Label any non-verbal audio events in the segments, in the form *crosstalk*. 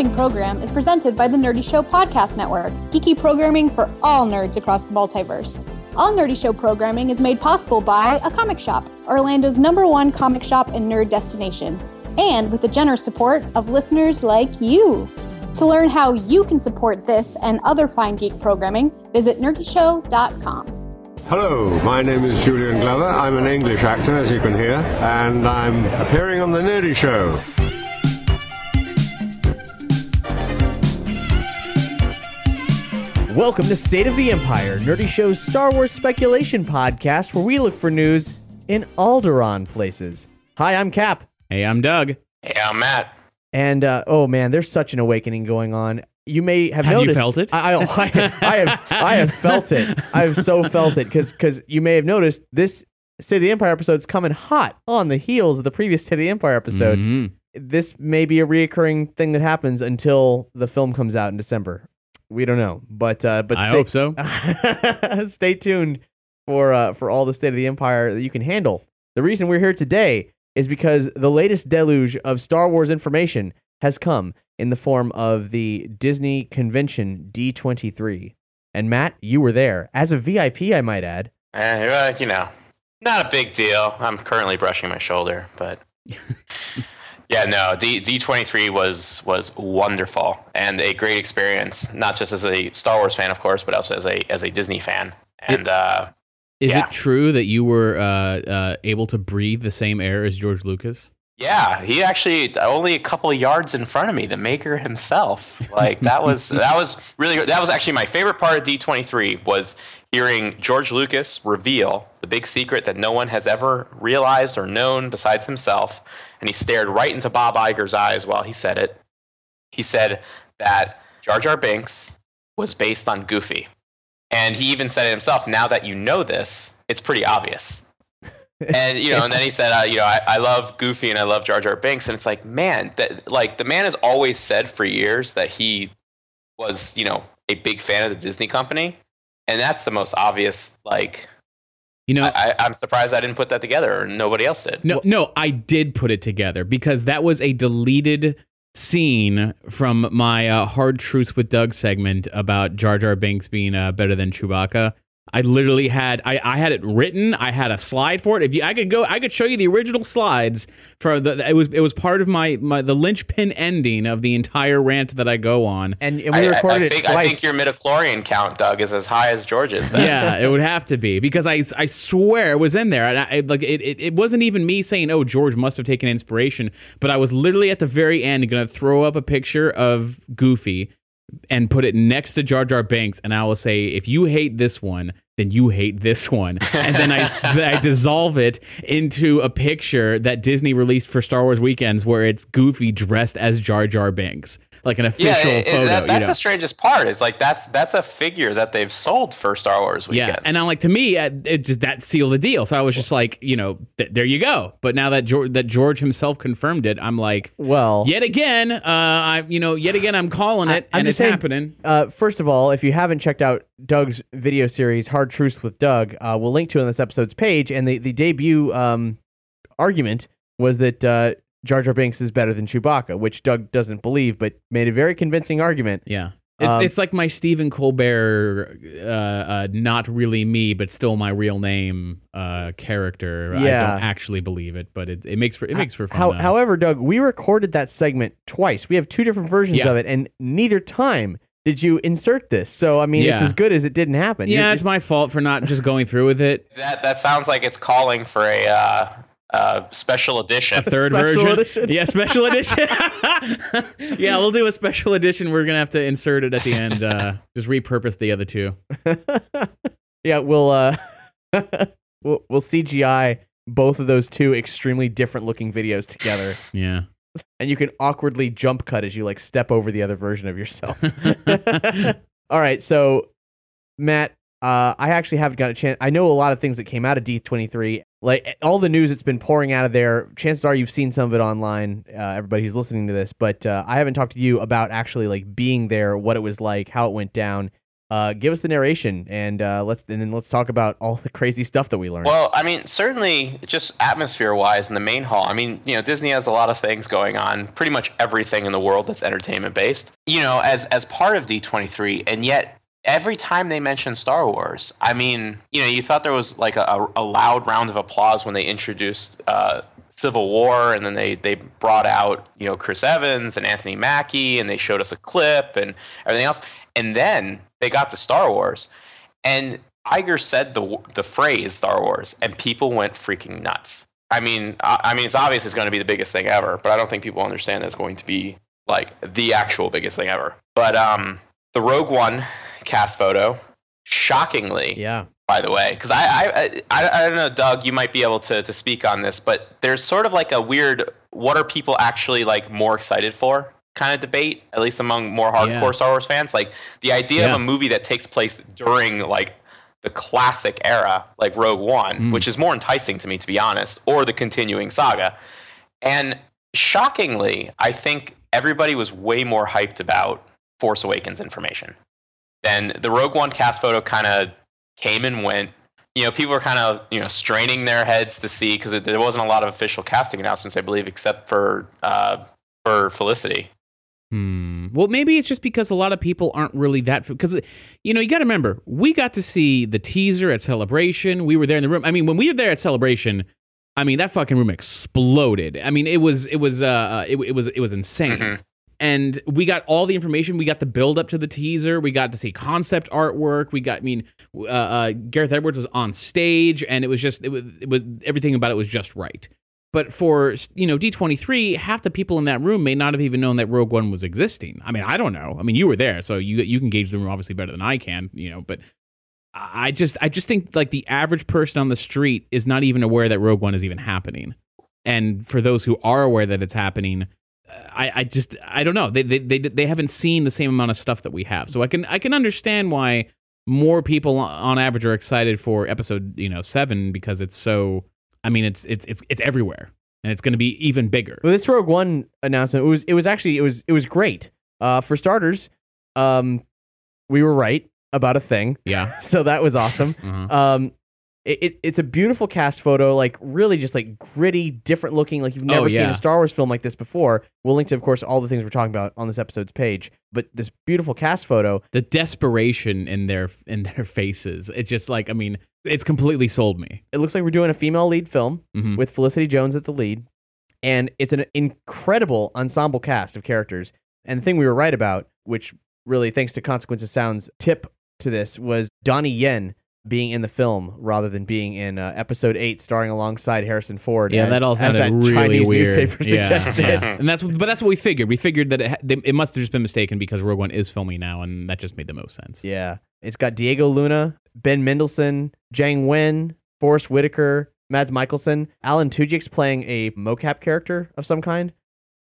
Following program is presented by the Nerdy Show Podcast Network, geeky programming for all nerds across the multiverse. All Nerdy Show programming is made possible by A Comic Shop, Orlando's number one comic shop and nerd destination and with the generous support of listeners like you. To learn how you can support this and other fine geek programming, visit nerdyshow.com. Hello, my name is Julian Glover. I'm an English actor, as you can hear, and I'm appearing on The Nerdy Show. Welcome to State of the Empire, Nerdy Show's Star Wars speculation podcast, where we look for news in Alderaan places. Hi, I'm Cap. Hey, I'm Doug. Hey, I'm Matt. And uh, oh man, there's such an awakening going on. You may have, Have you noticed. felt it? I, I, I, I have. I have felt it. I have so felt it because because you may have noticed this State of the Empire episode is coming hot on the heels of the previous State of the Empire episode. Mhm. This may be a reoccurring thing that happens until the film comes out in December. We don't know, but uh, but I stay, hope so. *laughs* stay tuned for uh, for all the State of the Empire that you can handle. The reason we're here today is because the latest deluge of Star Wars information has come in the form of the Disney convention D23. And Matt, you were there as a VIP, I might add. Well, you know, not a big deal. I'm currently brushing my shoulder, but *laughs* yeah, no. D D23 was was wonderful and a great experience. Not just as a Star Wars fan, of course, but also as a as a Disney fan. And uh, Is Yeah. it true that you were uh, uh, able to breathe the same air as George Lucas? yeah, he actually only a couple yards in front of me, the maker himself. Like that was that was really. That was actually my favorite part of D23 was hearing George Lucas reveal the big secret that no one has ever realized or known besides himself. And he stared right into Bob Iger's eyes while he said it. He said that Jar Jar Binks was based on Goofy. And he even said it himself, now that you know this, it's pretty obvious *laughs* and you know, and then he said, uh, you know, I, I love Goofy and I love Jar Jar Binks, and it's like, man, that like the man has always said for years that he was, you know, a big fan of the Disney company, and that's the most obvious. Like, You know, I, I'm surprised I didn't put that together, or nobody else did. no, no, I did put it together because that was a deleted scene from my uh, Hard Truth with Doug segment about Jar Jar Binks being uh, better than Chewbacca. I literally had I, I had it written. I had a slide for it. If you, I could go, I could show you the original slides for the. It was it was part of my my the linchpin ending of the entire rant that I go on. And, and we I- recorded I it think, twice. I think your midichlorian count, Doug, is as high as George's. then. yeah, it would have to be because I, I swear it was in there, and I I- like it, it. It wasn't even me saying, "Oh, George must have taken inspiration," but I was literally at the very end going to throw up a picture of Goofy and put it next to Jar Jar Binks, and I will say, "If you hate this one." Then you hate this one, and then I, *laughs* I dissolve it into a picture that Disney released for Star Wars weekends, where it's Goofy dressed as Jar Jar Binks, like an official Yeah, it- it- photo. that- you that's know? the strangest part. Is like that's that's a figure that they've sold for Star Wars weekends. Yeah, and I'm like to me, uh, it just that sealed the deal. So I was just like, you know, th- there you go. But now that George, that George himself confirmed it, I'm like, well, yet again, uh, I, you know, yet again, I'm calling it, I'm and just it's saying, happening. Uh, first of all, if you haven't checked out Doug's video series, Hard Truths with Doug, uh, we'll link to it on this episode's page. And the, the debut um, argument was that uh, Jar Jar Binks is better than Chewbacca, which Doug doesn't believe, but made a very convincing argument. Yeah. It's, Um, it's like my Stephen Colbert, uh, uh, not really me, but still my real name uh, character. I don't actually believe it, but it, it makes for it makes for fun. How, however, Doug, we recorded that segment twice. We have two different versions Yeah. of it, and neither time did you insert this. So, I mean, it's as good as it didn't happen. yeah, You- it's my fault for not just going through with it. that that sounds like it's calling for a uh, special edition. A third Special version. edition. Yeah, special edition. *laughs* yeah, we'll do a special edition. We're gonna have to insert it at the end. Uh, just repurpose the other two. *laughs* yeah, we'll uh, *laughs* we'll, we'll CGI both of those two extremely different looking videos together, Yeah. and you can awkwardly jump cut as you like step over the other version of yourself. All right, so Matt, uh, I actually haven't got a chance. I know a lot of things that came out of D23. Like all the news that's been pouring out of there, chances are you've seen some of it online. Uh, everybody who's listening to this, but uh, I haven't talked to you about actually like being there, what it was like, how it went down. Uh, give us the narration, and uh, let's and then let's talk about all the *laughs* crazy stuff that we learned. Well, I mean, certainly just atmosphere wise in the main hall. I mean, you know, Disney has a lot of things going on, pretty much everything in the world that's entertainment based, you know, as, as part of D23. And yet, every time they mention Star Wars, I mean, you know, you thought there was like a, a loud round of applause when they introduced uh, Civil War, and then they, they brought out, you know, Chris Evans and Anthony Mackie, and they showed us a clip and everything else. And then they got to Star Wars, and Iger said the the phrase Star Wars, and people went freaking nuts. I mean, I, I mean, it's obvious it's going to be the biggest thing ever, but I don't think people understand it's going to be like the actual biggest thing ever. But um, the Rogue One cast photo, shockingly, yeah, by the way, because I, I I I don't know, Doug, you might be able to to speak on this, but there's sort of like a weird, what are people actually like more excited for? Kind of debate, at least among more hardcore Yeah. Star Wars fans. Like the idea Yeah. of a movie that takes place during like the classic era, like Rogue One, Mm. which is more enticing to me, to be honest, or the continuing saga. And shockingly, I think everybody was way more hyped about Force Awakens information. Then the Rogue One cast photo kind of came and went. You know, people were kind of you know straining their heads to see because there wasn't a lot of official casting announcements, I believe, except for uh, for Felicity. Hmm. Well, maybe it's just because a lot of people aren't really that because you know you got to remember we got to see the teaser at Celebration. We were there in the room. I mean, when we were there at Celebration, I mean that fucking room exploded. I mean, it was it was uh it, it was it was insane. Mhm. And we got all the information. We got the build up to the teaser. We got to see concept artwork. We got, I mean, uh, uh, Gareth Edwards was on stage, and it was just, it was, it was everything about it was just right. But for you know D23, half the people in that room may not have even known that Rogue One was existing. I mean, I don't know. I mean, you were there, so you you can gauge the room obviously better than I can. You know, but I just I just think like the average person on the street is not even aware that Rogue One is even happening. And for those who are aware that it's happening, I, I just I don't know. They, they they they haven't seen the same amount of stuff that we have. So I can I can understand why more people on average are excited for episode you know seven because it's so. I mean, it's it's it's it's everywhere, and it's going to be even bigger. Well, this Rogue One announcement it was it was actually it was it was great. Uh, for starters, um, we were right about a thing, Yeah. *laughs* so that was awesome. *laughs* Uh-huh. Um, it, it, it's a beautiful cast photo, like really just like gritty, different looking, like you've never seen yeah. a Star Wars film like this before. We'll link to, of course, all the things we're talking about on this episode's page. But this beautiful cast photo, The desperation in their in their faces. It's just like I mean, it's completely sold me. it looks like we're doing a female lead film Mhm. with Felicity Jones at the lead, and it's an incredible ensemble cast of characters. And the thing we were right about, which really thanks to Consequence of Sound's tip to this, was Donnie Yen being in the film rather than being in uh, episode eight, starring alongside Harrison Ford. Yeah, as, that all as sounded that really Chinese weird. newspaper Yeah. suggested. *laughs* and that's but that's what we figured. We figured that it, they- it must have just been mistaken because Rogue One is filming now, and that just made the most sense. Yeah. It's got Diego Luna, Ben Mendelsohn, Jiang Wen, Forest Whitaker, Mads Mikkelsen, Alan Tudyk's playing a mocap character of some kind,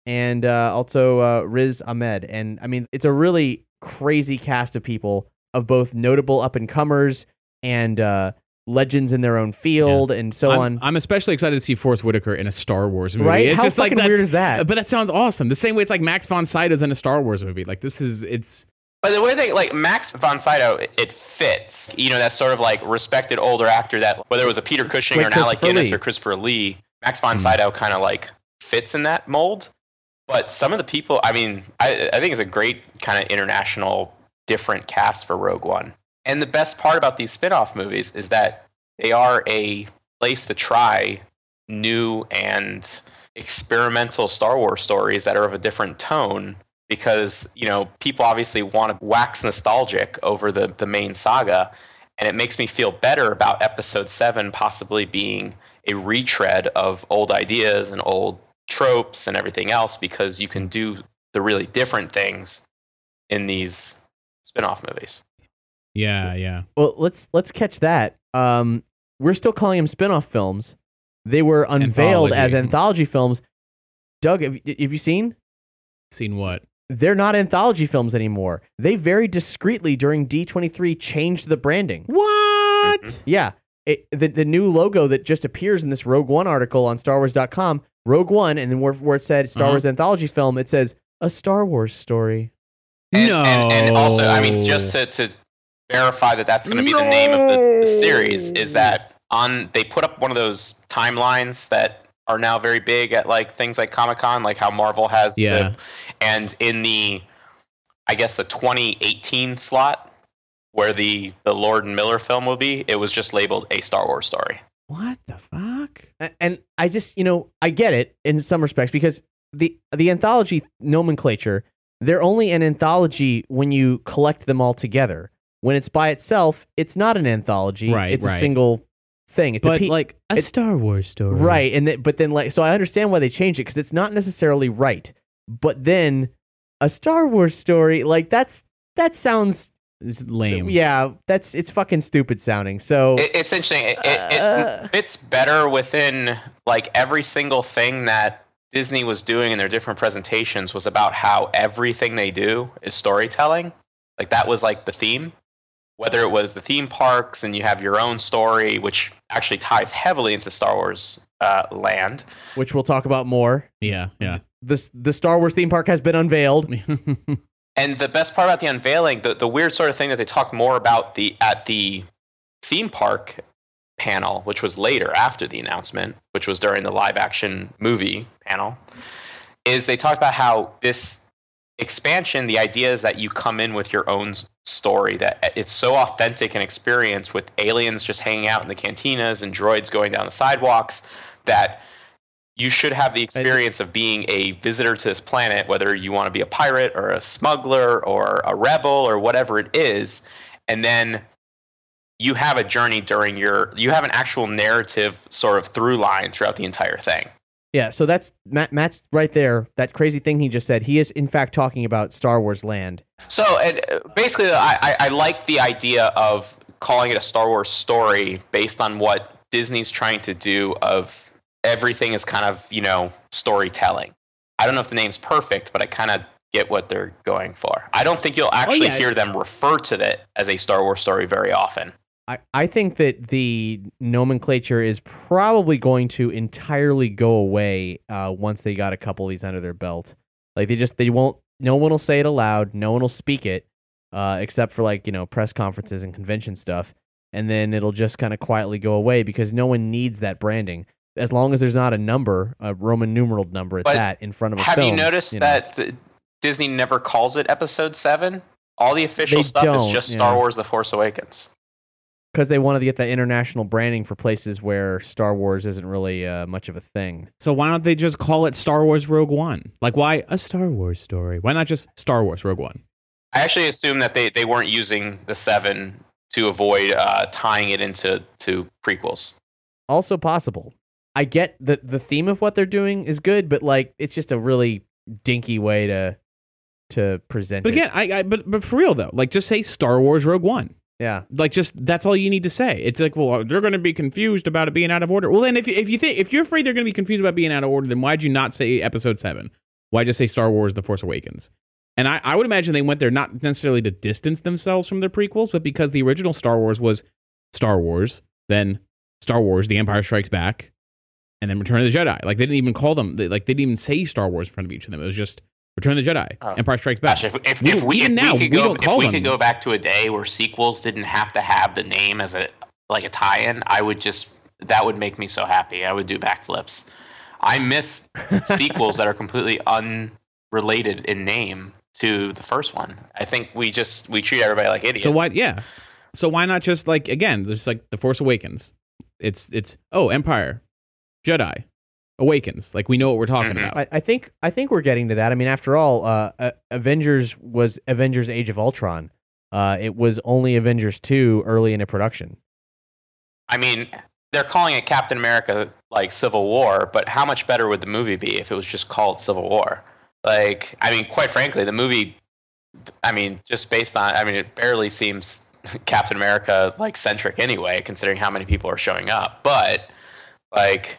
and uh, also uh, Riz Ahmed. And I mean, it's a really crazy cast of people of both notable up and comers and uh, legends in their own field and so I'm, on. I'm especially excited to see Forest Whitaker in a Star Wars movie. Right? It's How just like fucking that's- weird is that? But that sounds awesome. The same way it's like Max von Sydow's in a Star Wars movie. Like this is it's But the way they like Max von Sydow, it, it fits. You know, that sort of like respected older actor that whether it was a Peter Cushing like or an Alec Guinness Lee. or Christopher Lee, Max von Mm. Sydow kind of like fits in that mold. But some of the people, I mean, I, I think it's a great kind of international different cast for Rogue One. And the best part about these spin-off movies is that they are a place to try new and experimental Star Wars stories that are of a different tone because you know people obviously want to wax nostalgic over the the main saga and it makes me feel better about episode 7 possibly being a retread of old ideas and old tropes and everything else because you can do the really different things in these spin-off movies. Yeah, yeah. Well, let's let's catch that. Um, we're still calling them spin-off films, they were unveiled as Anthology. anthology films. Doug, have, have you seen? Seen what? They're not anthology films anymore. They very discreetly during D23 changed the branding. What? Yeah. It, the, the new logo that just appears in this Rogue One article on StarWars.com, Rogue One, and then where, where it said Star Uh-huh. Wars anthology film, it says a Star Wars story. And, no. and, and also, I mean, just to, to verify that that's going to be the name of the, the series is that on they put up one of those timelines that are now very big at like things like Comic Con, like how Marvel has. Yeah. The, and in the, I guess the 2018 slot where the the Lord and Miller film will be, it was just labeled a Star Wars story. What the fuck? And I just, you know, I get it in some respects because the the anthology nomenclature, they're only an anthology when you collect them all together. When it's by itself, it's not an anthology. Right, It's a right. single thing. It's a But pe- like a it's- Star Wars story, Right, and th- but then like so I understand why they changed it because it's not necessarily right. But then a Star Wars story like that's that sounds It's lame. yeah that's it's fucking stupid sounding. So It, it's interesting. It, it, Uh. it fits better within like every single thing that Disney was doing in their different presentations was about how everything they do is storytelling. Like that was like the theme. Whether it was the theme parks and you have your own story, which actually ties heavily into Star Wars uh, land. which we'll talk about more. Yeah. Yeah. The the Star Wars theme park has been unveiled. *laughs* And the best part about the unveiling, the, the weird sort of thing that they talked more about the at the theme park panel, which was later after the announcement, which was during the live action movie panel, is they talked about how this expansion, the idea is that you come in with your own story, that it's so authentic an experience with aliens just hanging out in the cantinas and droids going down the sidewalks that you should have the experience of being a visitor to this planet, whether you want to be a pirate or a smuggler or a rebel or whatever it is, and then you have a journey during your you have an actual narrative sort of through line throughout the entire thing. Yeah, so that's Matt. Matt's right there. That crazy thing he just said. He is in fact talking about Star Wars Land. So and uh, basically, I, I, like the idea of calling it a Star Wars story based on what Disney's trying to do. Of everything is kind of you know storytelling. I don't know if the name's perfect, but I kind of get what they're going for. I don't think you'll actually yeah. hear them refer to it as a Star Wars story very often. I, I think that the nomenclature is probably going to entirely go away uh, once they got a couple of these under their belt. Like they just they won't. No one will say it aloud. No one will speak it, uh, except for like you know press conferences and convention stuff. And then it'll just kind of quietly go away because no one needs that branding. As long as there's not a number, a Roman numeral number at But that in front of a Have film. you noticed know. that the, Disney never calls it Episode Seven? All the official They stuff is just Star yeah. Wars: The Force Awakens. Because they wanted to get that international branding for places where Star Wars isn't really uh, much of a thing. So why don't they just call it Star Wars Rogue One? Like why a Star Wars story? Why not just Star Wars Rogue One? I actually assume that they, they weren't using the seven to avoid uh, tying it into to prequels. Also possible. I get that the theme of what they're doing is good, but like it's just a really dinky way to to present But it. again, I, I but but for real though, like just say Star Wars Rogue One. Yeah. Like just that's all you need to say. It's like, well, they're going to be confused about it being out of order. Well, then if you, if you think if you're afraid they're going to be confused about being out of order, then why'd you not say Episode Seven? Why just say Star Wars: The Force Awakens? And I, I would imagine they went there not necessarily to distance themselves from their prequels, but because the original Star Wars was Star Wars, then Star Wars: The Empire Strikes Back, and then Return of the Jedi. Like they didn't even call them. They, like they didn't even say Star Wars in front of each of them. It was just Return of the Jedi, Oh. Empire Strikes Back. Gosh, if, if, We if we, if we could go, if we could go back to a day where sequels didn't have to have the name as a like a tie-in, I would just that would make me so happy. I would do backflips. I miss *laughs* sequels that are completely unrelated in name to the first one. I think we just we treat everybody like idiots. So why? Yeah. So why not just like again? There's like the Force Awakens. It's it's oh Empire, Jedi, Awakens. Like we know what we're talking Mhm. about. I, I think I think we're getting to that. I mean, after all, uh, uh, Avengers was Avengers: Age of Ultron. Uh, it was only Avengers two early in a production. I mean, they're calling it Captain America like Civil War, but how much better would the movie be if it was just called Civil War? Like, I mean, quite frankly, the movie, I mean, just based on, I mean, it barely seems *laughs* Captain America like centric anyway, considering how many people are showing up. But like,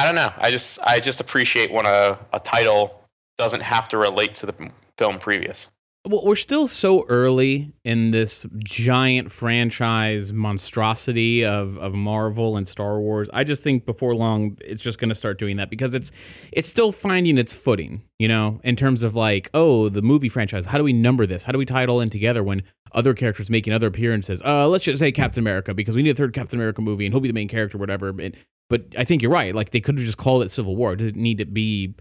I don't know. I just I just appreciate when a, a title doesn't have to relate to the film previous. Well, we're still so early in this giant franchise monstrosity of, of Marvel and Star Wars. I just think before long it's just going to start doing that because it's it's still finding its footing, you know, in terms of like, oh, the movie franchise. How do we number this? How do we tie it all in together when other characters making other appearances? Uh, let's just say Captain America because we need a third Captain America movie and he'll be the main character, whatever. But, but I think you're right. Like they could have just called it Civil War. It doesn't need to be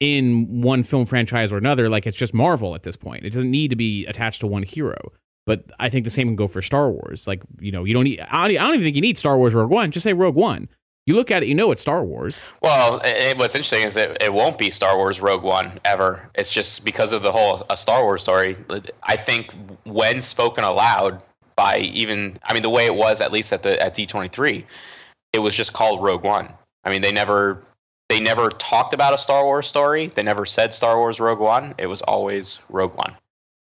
in one film franchise or another. Like it's just Marvel at this point. It doesn't need to be attached to one hero. But I think the same can go for Star Wars. Like you know, you don't need. I don't, I don't even think you need Star Wars Rogue One. Just say Rogue One. You look at it, you know it's Star Wars. Well, it, it- what's interesting is that it won't be Star Wars Rogue One ever. It's just because of the whole a Star Wars story. I think when spoken aloud by even, I mean, the way it was at least at the at D twenty three, it was just called Rogue One. I mean, they never they never talked about a Star Wars story. They never said Star Wars Rogue One. It was always Rogue One.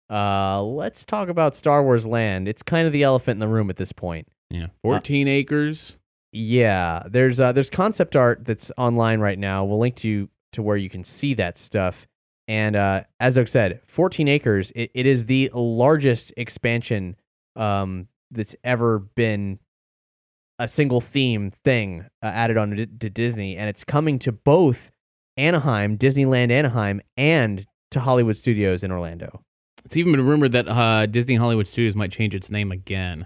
Uh, let's talk about Star Wars Land. It's kind of the elephant in the room at this point. Yeah, fourteen acres. Yeah, there's uh, there's concept art that's online right now. We'll link to you to where you can see that stuff. And uh, as Doug said, 14 acres. It, it is the largest expansion um, that's ever been a single theme thing uh, added on to, to Disney, and it's coming to both Anaheim, Disneyland Anaheim, and to Hollywood Studios in Orlando. It's even been rumored that uh, Disney Hollywood Studios might change its name again.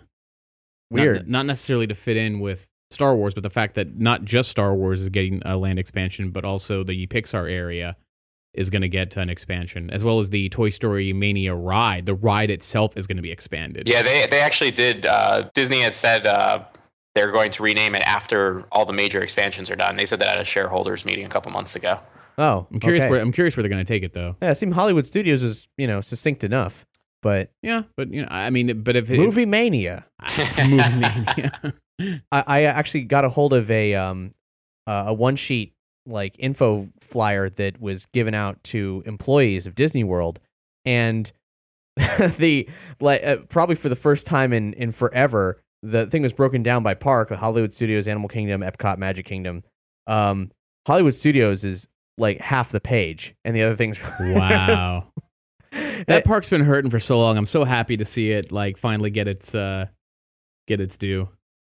Not- Weird. Not, necessarily to fit in with Star Wars, but the fact that not just Star Wars is getting a land expansion, but also the Pixar area is going to get an expansion, as well as the Toy Story Mania ride. The ride itself is going to be expanded. Yeah, they they actually did. Uh, Disney had said uh, they're going to rename it after all the major expansions are done. They said that at a shareholders meeting a couple months ago. Oh, I'm curious okay. where I'm curious where they're going to take it though. Yeah, it seemed Hollywood Studios was you know succinct enough, but Yeah, but you know, I mean, but if it, movie mania. *laughs* movie mania. I, I actually got a hold of a um uh, a one sheet like info flyer that was given out to employees of Disney World, and *laughs* the like uh, probably for the first time in in forever, the thing was broken down by park: Hollywood Studios, Animal Kingdom, Epcot, Magic Kingdom. Um, Hollywood Studios is like half the page, and the other things. *laughs* wow. *laughs* That park's been hurting for so long. I'm so happy to see it like finally get its uh get its due.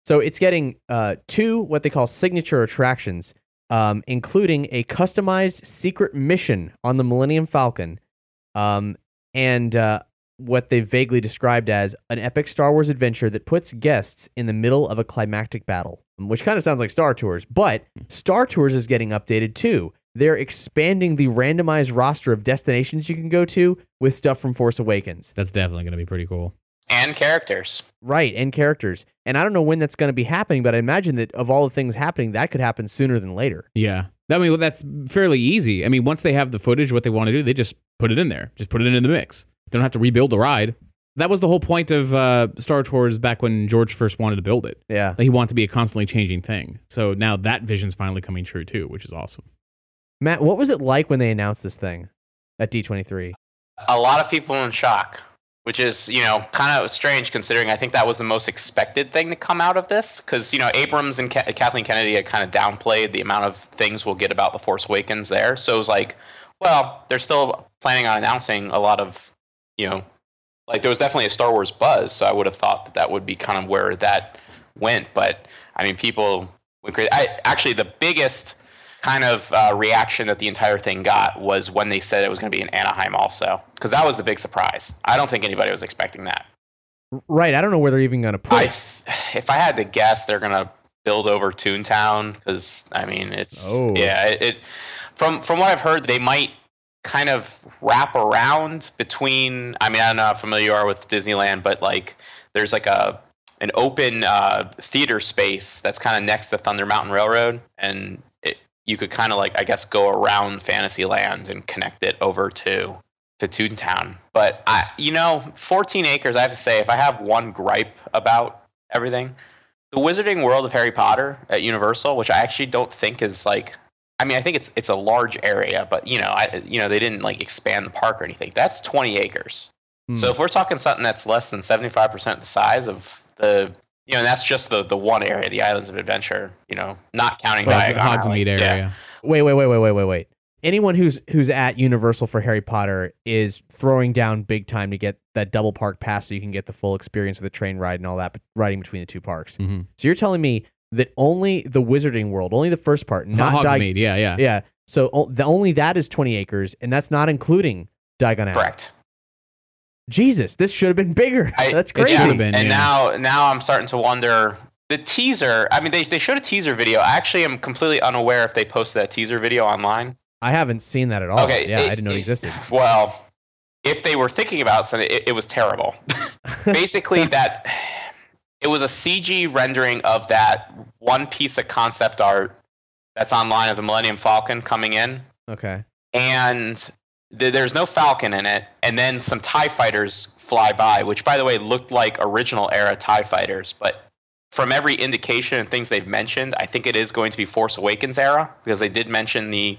So it's getting uh, two what they call signature attractions, um, including a customized secret mission on the Millennium Falcon, um, and uh, what they vaguely described as an epic Star Wars adventure that puts guests in the middle of a climactic battle, um, which kind of sounds like Star Tours. But Star Tours is getting updated too. They're expanding the randomized roster of destinations you can go to with stuff from Force Awakens. That's definitely going to be pretty cool. And characters. Right, and characters. And I don't know when that's going to be happening, but I imagine that of all the things happening, that could happen sooner than later. Yeah. I mean, that's fairly easy. I mean, once they have the footage, what they want to do, they just put it in there. Just put it in the mix. They don't have to rebuild the ride. That was the whole point of uh, Star Tours back when George first wanted to build it. Yeah. That he wanted to be a constantly changing thing. So now that vision's finally coming true too, which is awesome. Matt, what was it like when they announced this thing at D23? A lot of people in shock, which is you know kind of strange considering I think that was the most expected thing to come out of this because you know Abrams and Ka- Kathleen Kennedy had kind of downplayed the amount of things we'll get about the Force Awakens there. So it was like, well, they're still planning on announcing a lot of you know like there was definitely a Star Wars buzz, so I would have thought that that would be kind of where that went. But I mean, people went crazy. I actually the biggest kind of uh, reaction that the entire thing got was when they said it was going to be in Anaheim, also, because that was the big surprise. I don't think anybody was expecting that. Right. I don't know where they're even going to put I, it. if I had to guess, they're going to build over Toontown because I mean, it's Oh. yeah. It, it from from what I've heard, they might kind of wrap around between. I mean, I don't know how familiar you are with Disneyland, but like there's like a an open uh, theater space that's kind of next to Thunder Mountain Railroad, and it, you could kind of like I guess go around Fantasyland and connect it over to to Toontown. But I, you know, 14 acres. I have to say, if I have one gripe about everything, the Wizarding World of Harry Potter at Universal, which I actually don't think is like. I mean, I think it's it's a large area, but you know, I you know they didn't like expand the park or anything. That's 20 acres. Hmm. So if we're talking something that's less than 75% the size of the You know, and that's just the the one area, the Islands of Adventure. You know, not counting Well, the Diagon Alley. Hogsmeade Yeah. area. Wait, wait, wait, wait, wait, wait, wait. Anyone who's who's at Universal for Harry Potter is throwing down big time to get that double park pass so you can get the full experience with the train ride and all that, but riding between the two parks. Mm-hmm. So you're telling me that only the Wizarding World, only the first part, not Di- yeah, yeah. yeah. So o- the only that is 20 acres, and that's not including Diagon Alley. Correct. Jesus, this should have been bigger. *laughs* I- that's it crazy. should have been. and yeah. now now I'm starting to wonder the teaser. I mean, they they showed a teaser video. I actually am completely unaware if they posted that teaser video online. I haven't seen that at all. Okay, yeah, it- I didn't know it it- existed. *laughs* Well, if they were thinking about something, it, it was terrible. *laughs* Basically, that it was a CG rendering of that one piece of concept art that's online of the Millennium Falcon coming in, Okay. and th- there's no Falcon in it, and then some Tie fighters fly by, which by the way looked like original era Tie fighters, but from every indication and things they've mentioned, I think it is going to be Force Awakens era because they did mention the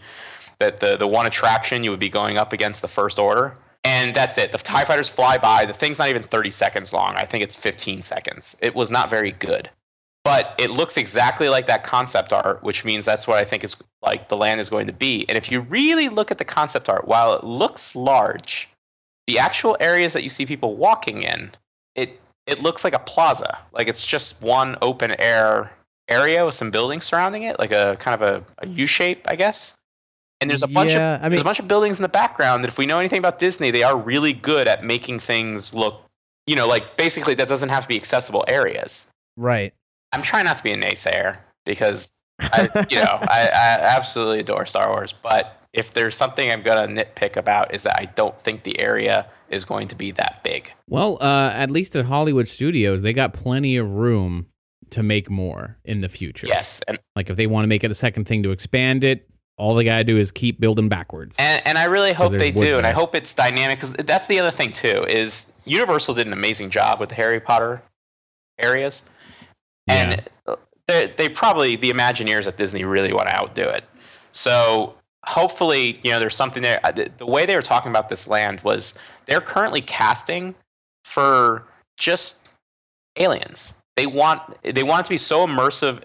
that the the one attraction you would be going up against the First Order. And that's it. The TIE fighters fly by. The thing's not even 30 seconds long. I think it's 15 seconds. It was not very good. But it looks exactly like that concept art, which means that's what I think is like the land is going to be. And if you really look at the concept art, while it looks large, the actual areas that you see people walking in, it it looks like a plaza. Like it's just one open air area with some buildings surrounding it, like a kind of a, a U shape, I guess. And there's a bunch Yeah, of I mean- there's a bunch of buildings in the background that if we know anything about Disney, they are really good at making things look, you know, like basically that doesn't have to be accessible areas. Right. I'm trying not to be a naysayer because *laughs* I, you know, I, I absolutely adore Star Wars, but if there's something I'm gonna nitpick about is that I don't think the area is going to be that big. Well, uh, at least at Hollywood Studios, they got plenty of room to make more in the future. Yes, and Like if they want to make it a second thing to expand it, all they gotta do is keep building backwards. and, and I really hope they do, and I hope it's dynamic because that's the other thing too is Universal did an amazing job with the Harry Potter areas, and they, they probably the Imagineers at Disney really want to outdo it. So hopefully, you know, there's something there. Uh, The, the way they were talking about this land was they're currently casting for just aliens. They want they want it to be so immersive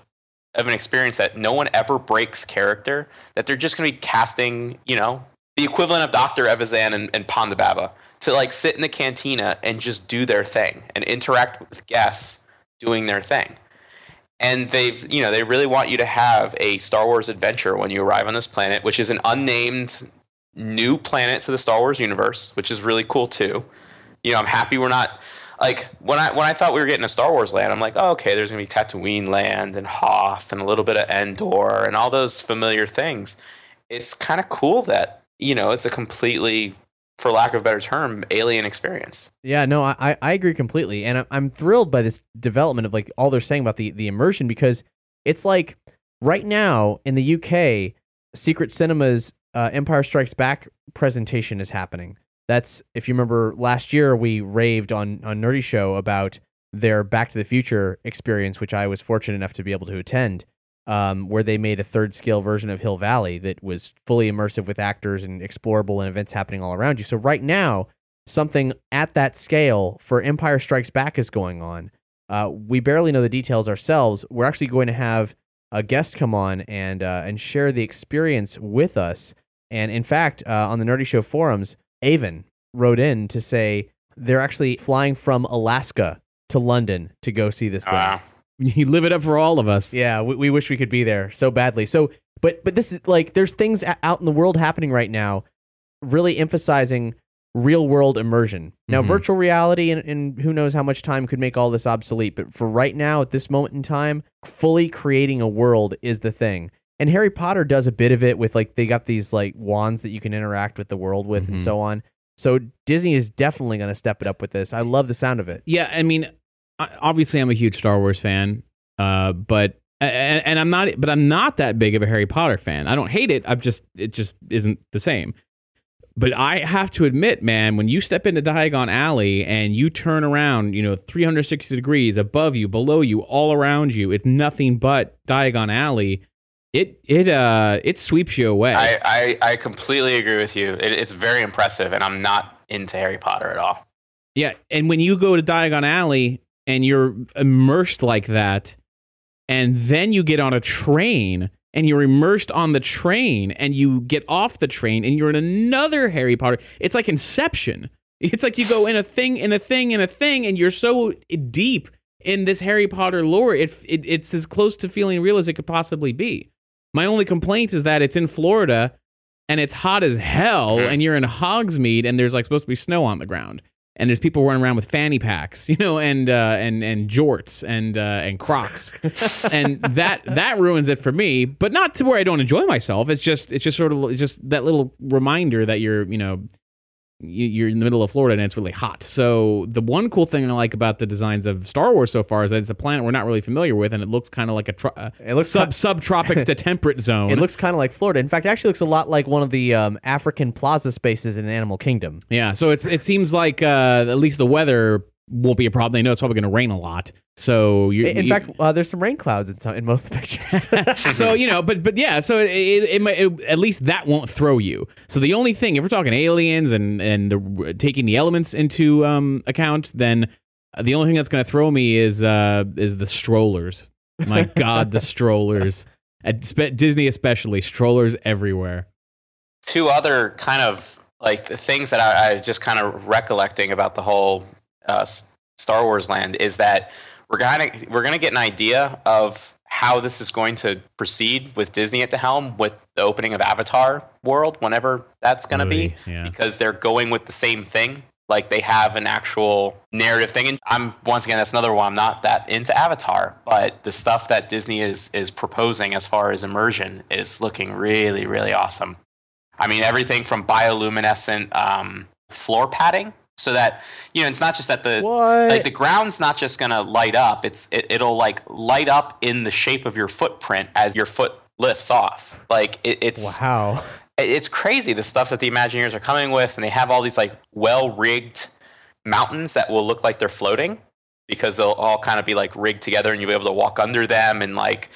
of an experience that no one ever breaks character. That they're just going to be casting, you know, the equivalent of Doctor Evazan and, and Ponda Baba to like sit in the cantina and just do their thing and interact with guests doing their thing and they've you know they really want you to have a Star Wars adventure when you arrive on this planet, which is an unnamed new planet to the Star Wars universe, which is really cool too. You know, I'm happy we're not like when I when I thought we were getting a Star Wars land, I'm like, oh, okay, there's gonna be Tatooine land and Hoth and a little bit of Endor and all those familiar things. It's kind of cool that you know it's a completely, for lack of a better term, alien experience. Yeah, no, I, I- agree completely, and I'm, I'm thrilled by this development of like all they're saying about the the immersion because it's like right now in the UK, Secret Cinema's uh, Empire Strikes Back presentation is happening. That's if you remember last year we raved on on Nerdy Show about their Back to the Future experience, which I was fortunate enough to be able to attend. Um, where they made a third scale version of Hill Valley that was fully immersive with actors and explorable and events happening all around you. So right now, something at that scale for Empire Strikes Back is going on. Uh, we barely know the details ourselves. We're actually going to have a guest come on and uh, and share the experience with us. And in fact, uh, on the Nerdy Show forums, Avon wrote in to say they're actually flying from Alaska to London to go see this thing. Uh, *laughs* you live it up for all of us. Yeah, we, we wish we could be there so badly. So, but but this is like there's things a- out in the world happening right now, really emphasizing real world immersion. Now, Mhm. virtual reality and, and who knows how much time could make all this obsolete. But for right now, at this moment in time, fully creating a world is the thing. And Harry Potter does a bit of it with like they got these like wands that you can interact with the world with and Mhm. so on. So Disney is definitely going to step it up with this. I love the sound of it. Yeah, I mean, obviously, I'm a huge Star Wars fan, uh, but and, and I'm not, but I'm not that big of a Harry Potter fan. I don't hate it. I'm just, it just isn't the same. But I have to admit, man, when you step into Diagon Alley and you turn around, you know, 360 degrees above you, below you, all around you, it's nothing but Diagon Alley. It it uh it sweeps you away. I, I, I completely agree with you. It, it's very impressive, and I'm not into Harry Potter at all. Yeah, and when you go to Diagon Alley and you're immersed like that, and then you get on a train and you're immersed on the train and you get off the train and you're in another Harry Potter. It's like Inception. *laughs* It's like you go in a thing, in a thing, in a thing, and you're so deep in this Harry Potter lore. It, it it's as close to feeling real as it could possibly be. My only complaint is that it's in Florida and it's hot as hell, and you're in Hogsmeade and there's like supposed to be snow on the ground. And there's people running around with fanny packs, *laughs* you know, and uh, and and jorts and uh, and Crocs, *laughs* and that that ruins it for me. But not to where I don't enjoy myself. It's just it's just sort of it's just that little reminder that you're you know you're in the middle of Florida and it's really hot. So the one cool thing I like about the designs of Star Wars so far is that it's a planet we're not really familiar with, and it looks kind of like a tro- uh, It looks sub subtropic to *laughs* temperate zone. It looks kind of like Florida. In fact, it actually looks a lot like one of the um, African plaza spaces in Animal Kingdom. yeah. So it's it seems like uh, at least the weather won't be a problem. They know it's probably going to rain a lot. So you In you- fact, uh, there's some rain clouds in some in most of the pictures. *laughs* *laughs* so you know, but but yeah, so it, it, it, it at least that won't throw you. So the only thing, if we're talking aliens and and the, taking the elements into um, account, then the only thing that's going to throw me is uh is the strollers. My God, the *laughs* strollers at spe- Disney especially strollers everywhere. two other kind of like the things that I, I just kind of recollecting about the whole uh, Star Wars land is that we're gonna we're gonna get an idea of how this is going to proceed with Disney at the helm with the opening of Avatar World, whenever that's gonna be, yeah. because they're going with the same thing. Like they have an actual narrative thing, and I'm once again that's another one. I'm not that into Avatar, but the stuff that Disney is is proposing as far as immersion is looking really really awesome. I mean, everything from bioluminescent um, floor padding, so that you know, it's not just that the what? like the ground's not just gonna light up. It's it, it'll like light up in the shape of your footprint as your foot lifts off. Like it, it's wow. it's crazy the stuff that the Imagineers are coming with, and they have all these like well rigged mountains that will look like they're floating because they'll all kind of be like rigged together, and you'll be able to walk under them, and like,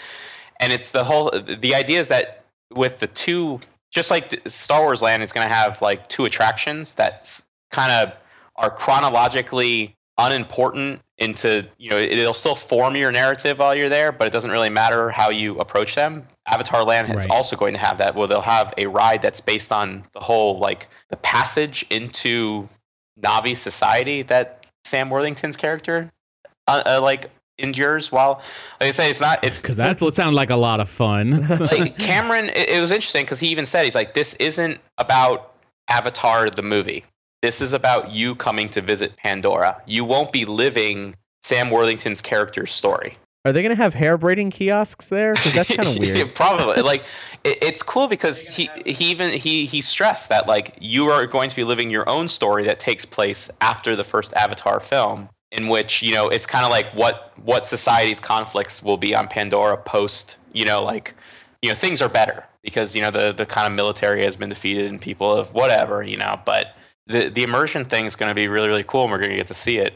and it's the whole the idea is that with the two, just like Star Wars Land is going to have like two attractions that kind of are chronologically unimportant into you know it'll still form your narrative while you're there but it doesn't really matter how you approach them avatar land is Right. also going to have that where they'll have a ride that's based on the whole like the passage into Na'vi society that sam worthington's character uh, uh, like endures while like i say it's not it's Because that sounded like a lot of fun. *laughs* like Cameron, it, it was interesting because he even said he's like, this isn't about Avatar the movie. This is about you coming to visit Pandora. You won't be living Sam Worthington's character's story. Are they going to have hair braiding kiosks there? That's kind of Yeah, weird. *laughs* Probably. like *laughs* it, it's cool because he he even he he stressed that like you are going to be living your own story that takes place after the first Avatar film, in which you know it's kind of like what what society's conflicts will be on Pandora post you know like you know things are better because you know the the kind of military has been defeated and people have whatever you know but the the immersion thing is going to be really really cool and we're going to get to see it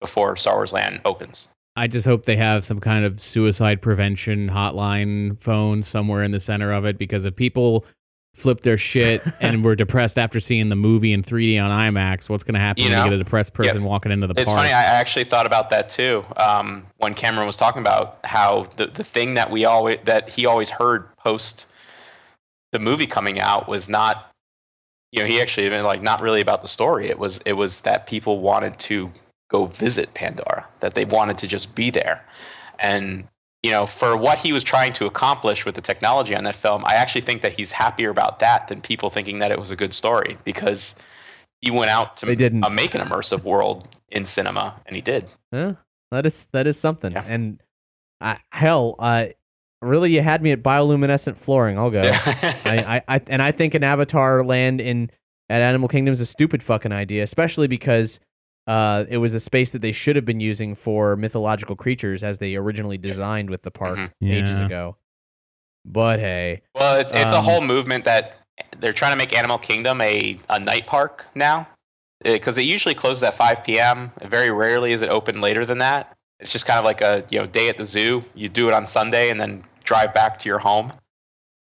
before Star Wars Land opens. I just hope they have some kind of suicide prevention hotline phone somewhere in the center of it because if people flip their shit *laughs* and were depressed after seeing the movie in 3D on IMAX, what's going to happen You when know? you get a depressed person walking into the It's park? funny. I actually thought about that too um, when Cameron was talking about how the the thing that we always that he always heard post the movie coming out was not, you know, he actually even like not really about the story. It was it was that people wanted to go visit Pandora, that they wanted to just be there, and you know, for what he was trying to accomplish with the technology on that film, I actually think that he's happier about that than people thinking that it was a good story because he went out to uh, make an immersive world in cinema, and he did. Yeah, that is that is something. Yeah. And uh, hell, uh, really, you had me at bioluminescent flooring. I'll go. *laughs* I, I, I and I think an Avatar land in at Animal Kingdom is a stupid fucking idea, especially because uh, it was a space that they should have been using for mythological creatures as they originally designed with the park Mhm. ages Yeah. ago. But hey, Well, it's it's a Um, whole movement that they're trying to make Animal Kingdom a, a night park now, because it usually closes at 5 p.m. Very rarely is it open later than that. It's just kind of like a you know day at the zoo. You do it on Sunday and then drive back to your home.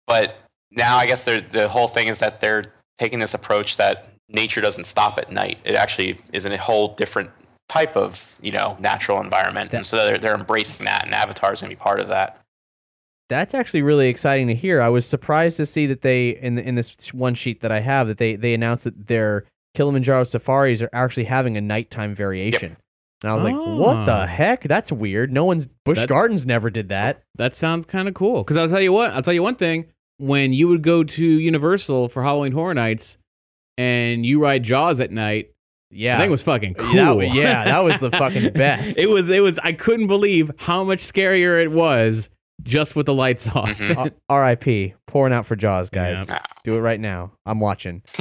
But now I guess the whole thing is that they're taking this approach that nature doesn't stop at night. It actually is in a whole different type of you know natural environment, and so they're they're embracing that, and Avatar's gonna be part of that. That's actually really exciting to hear. I was surprised to see that they in the, in this one sheet that I have that they they announced that their Kilimanjaro safaris are actually having a nighttime variation. And I was like, "What Oh. the heck? That's weird. No one's Bush That- Gardens never did that." That sounds kind of cool. Because I'll tell you what, I'll tell you one thing. When you would go to Universal for Halloween Horror Nights and you ride Jaws at night, Yeah, I think it was fucking cool. That wa- yeah, that was the fucking *laughs* best. it was, it was, I couldn't believe how much scarier it was just with the lights off. *laughs* Mhm. Uh, R.I.P. Pouring out for Jaws, guys. Yeah. Do it right now. I'm watching. *laughs*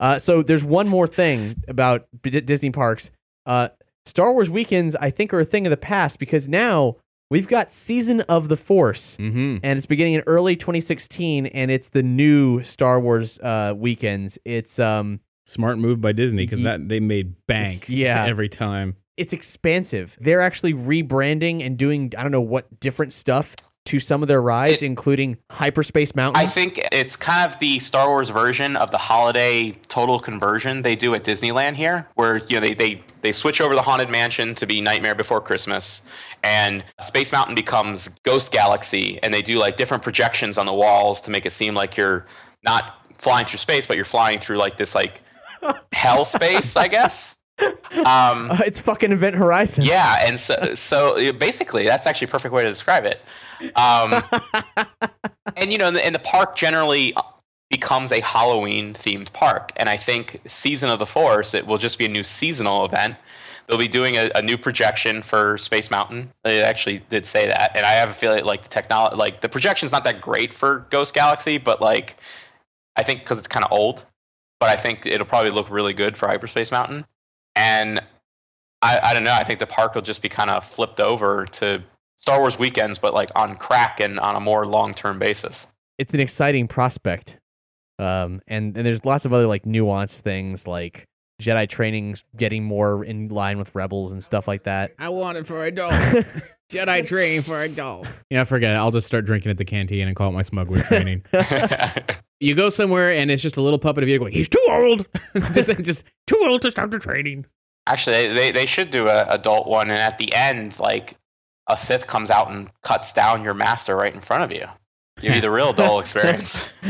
Uh, so there's one more thing about B- Disney parks. Uh, Star Wars weekends, I think, are a thing of the past because now we've got Season of the Force, mm-hmm. and it's beginning in early 2016, and it's the new Star Wars uh, weekends. It's um, Smart move by Disney because that they made bank Yeah. every time. it's expansive. They're actually rebranding and doing I don't know what different stuff to some of their rides, It- including Hyperspace Mountain. I think it's kind of the Star Wars version of the holiday total conversion they do at Disneyland here, where you know they they they switch over the haunted mansion to be Nightmare Before Christmas, and Space Mountain becomes Ghost Galaxy, and they do like different projections on the walls to make it seem like you're not flying through space, but you're flying through like this like hell space, I guess. Um, *laughs* Uh, it's fucking Event Horizon. yeah, and so so basically, that's actually a perfect way to describe it. Um, *laughs* and you know, and the, and the park generally becomes a Halloween themed park, and I think Season of the Force it will just be a new seasonal event. They'll be doing a, a new projection for Space Mountain. They actually did say that, and I have a feeling like the technology, like the projection's not that great for Ghost Galaxy, but like I think because it's kind of old, but I think it'll probably look really good for Hyperspace Mountain. And I, I don't know. I think the park will just be kind of flipped over to Star Wars weekends, but like on crack and on a more long term basis. it's an exciting prospect. Um, and, and there's lots of other like nuanced things like Jedi training getting more in line with Rebels and stuff like that. I want it for adults. *laughs* Jedi training for adults. Yeah, forget it. I'll just start drinking at the canteen and call it my smuggler training. *laughs* *laughs* you go somewhere and it's just a little puppet of you going, he's too old. just, just too old to start the training. Actually, they, they, they should do a adult one, and at the end, like a Sith comes out and cuts down your master right in front of you. Give you the real dull *laughs* experience. *laughs*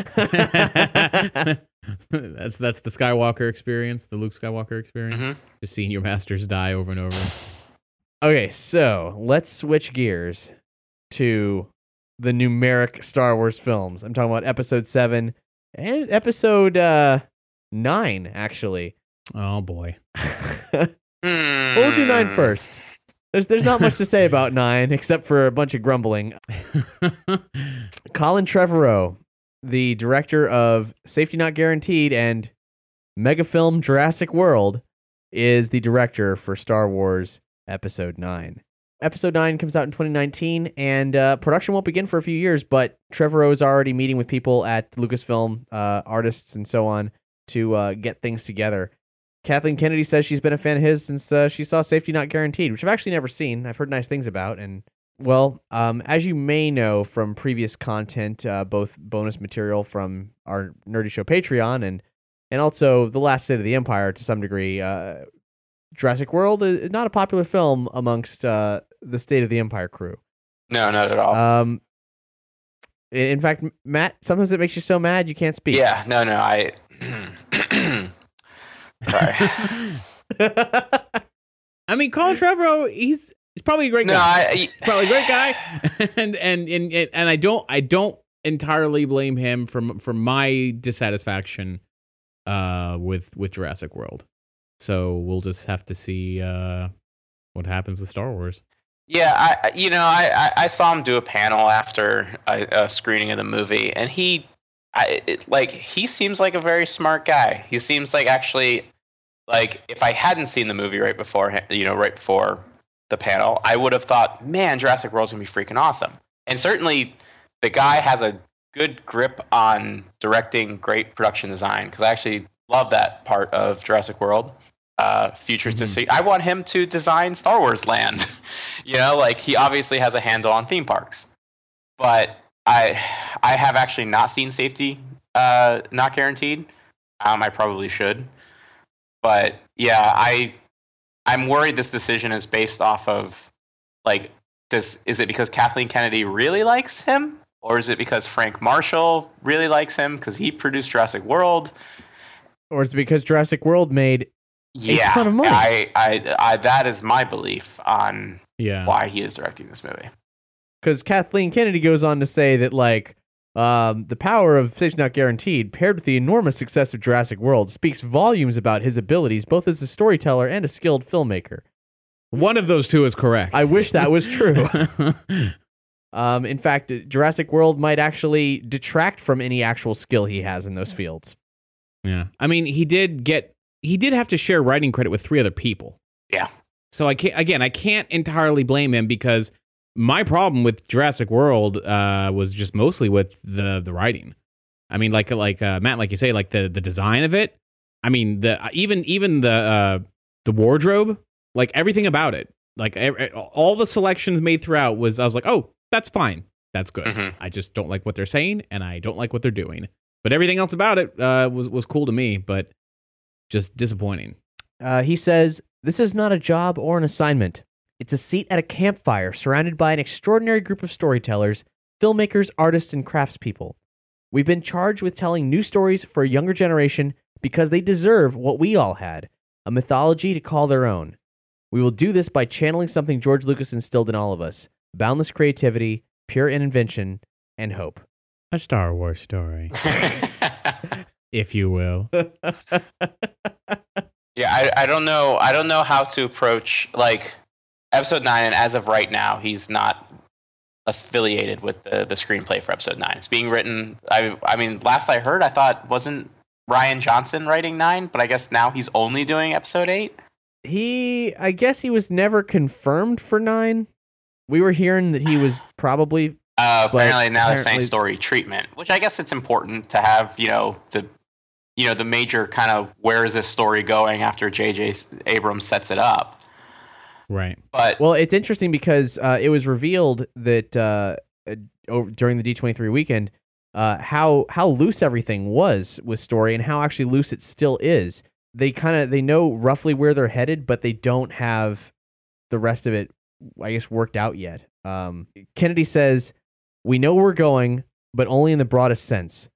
that's that's the Skywalker experience, the Luke Skywalker experience. Mhm. Just seeing your masters die over and over. Okay, so let's switch gears to the numeric Star Wars films. I'm talking about episode seven and episode uh, nine, actually. Oh boy. *laughs* We'll do nine Hmm. first. There's there's not much to say about nine except for a bunch of grumbling. *laughs* Colin Trevorrow, the director of Safety Not Guaranteed and Megafilm Jurassic World, is the director for Star Wars Episode 9. Episode 9 comes out in 2019, and uh, production won't begin for a few years, but Trevorrow is already meeting with people at Lucasfilm, uh, artists, and so on, to uh, get things together. Kathleen Kennedy says she's been a fan of his since uh, she saw Safety Not Guaranteed, which I've actually never seen. I've heard nice things about, and well, um, as you may know from previous content, uh, both bonus material from our Nerdy Show Patreon and and also The Last State of the Empire to some degree, uh, Jurassic World is not a popular film amongst uh, the State of the Empire crew. No, not at all. Um, in fact, Matt, sometimes it makes you so mad you can't speak. yeah, no, no. I. *clears throat* Sorry. *laughs* I mean, Colin Trevorrow, he's he's probably a great No, guy. I, probably a great guy, *laughs* and, and and and I don't I don't entirely blame him for for my dissatisfaction uh, with with Jurassic World. So we'll just have to see uh, what happens with Star Wars. Yeah, I you know I, I, I saw him do a panel after a, a screening of the movie, and he, I it, like he seems like a very smart guy. He seems like actually, like if I hadn't seen the movie right before you know right before the panel, I would have thought, man, Jurassic World's gonna be freaking awesome. And certainly, the guy has a good grip on directing great production design because I actually love that part of Jurassic World. Uh, futuristic. I want him to design Star Wars Land. *laughs* you know, like he obviously has a handle on theme parks, but I I have actually not seen Safety uh, Not Guaranteed. Um, I probably should, but yeah, I I'm worried this decision is based off of like does is it because Kathleen Kennedy really likes him or is it because Frank Marshall really likes him because he produced Jurassic World? Or is it because Jurassic World made Yeah, a ton of money. I, I, I, that is my belief on Yeah. why he is directing this movie. because Kathleen Kennedy goes on to say that like um, the power of Safety Not Guaranteed, paired with the enormous success of Jurassic World, speaks volumes about his abilities both as a storyteller and a skilled filmmaker. One of those two is correct. I wish that was true. *laughs* Um, in fact, Jurassic World might actually detract from any actual skill he has in those fields. yeah. I mean, he did get he did have to share writing credit with three other people. Yeah. So I can't again, I can't entirely blame him because my problem with Jurassic World uh, was just mostly with the the writing. I mean, like like uh, Matt, like you say, like the the design of it. I mean, the even even the uh, the wardrobe, like everything about it, like ev- all the selections made throughout was I was like, oh, that's fine, that's good. Mhm. I just don't like what they're saying, and I don't like what they're doing. But everything else about it uh, was was cool to me, but just disappointing. Uh, he says, This is not a job or an assignment. It's a seat at a campfire surrounded by an extraordinary group of storytellers, filmmakers, artists, and craftspeople. We've been charged with telling new stories for a younger generation because they deserve what we all had a mythology to call their own. We will do this by channeling something George Lucas instilled in all of us boundless creativity, pure invention, and hope. A Star Wars story, *laughs* if you will. Yeah, I, I don't know. I don't know how to approach like episode nine, and as of right now, he's not affiliated with the, the screenplay for episode nine. It's being written. I I mean, last I heard, I thought wasn't Rian Johnson writing nine, but I guess now he's only doing episode eight. He, I guess he was never confirmed for nine. We were hearing that he was *sighs* probably Uh, apparently now they're saying story treatment, which I guess it's important to have. You know the you know the major kind of where is this story going after J.J. Abrams sets it up. Right. But Well, it's interesting because uh, it was revealed that uh, uh, over, during the D23 weekend uh, how how loose everything was with story and how actually loose it still is. They kind of they know roughly where they're headed, but they don't have the rest of it, I guess, worked out yet. Um, Kennedy says, "We know we're going, but only in the broadest sense."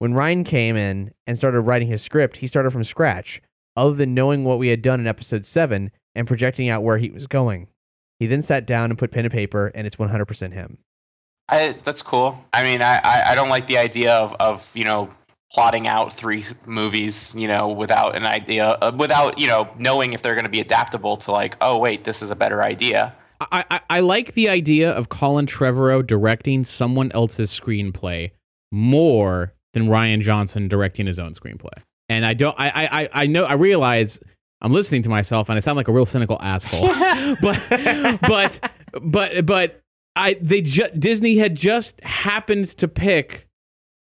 When Ryan came in and started writing his script, he started from scratch, other than knowing what we had done in episode seven and projecting out where he was going. He then sat down and put pen to paper, and it's 100% him. I, that's cool. I mean, I, I, I don't like the idea of, of you know plotting out three movies, you know, without an idea, uh, without you know knowing if they're going to be adaptable to like, oh wait, this is a better idea. I, I, I like the idea of Colin Trevorrow directing someone else's screenplay more than Rian Johnson directing his own screenplay. And I don't I I, I- I know I realize I'm listening to myself and I sound like a real cynical asshole. *laughs* but but but but I they ju- Disney had just happened to pick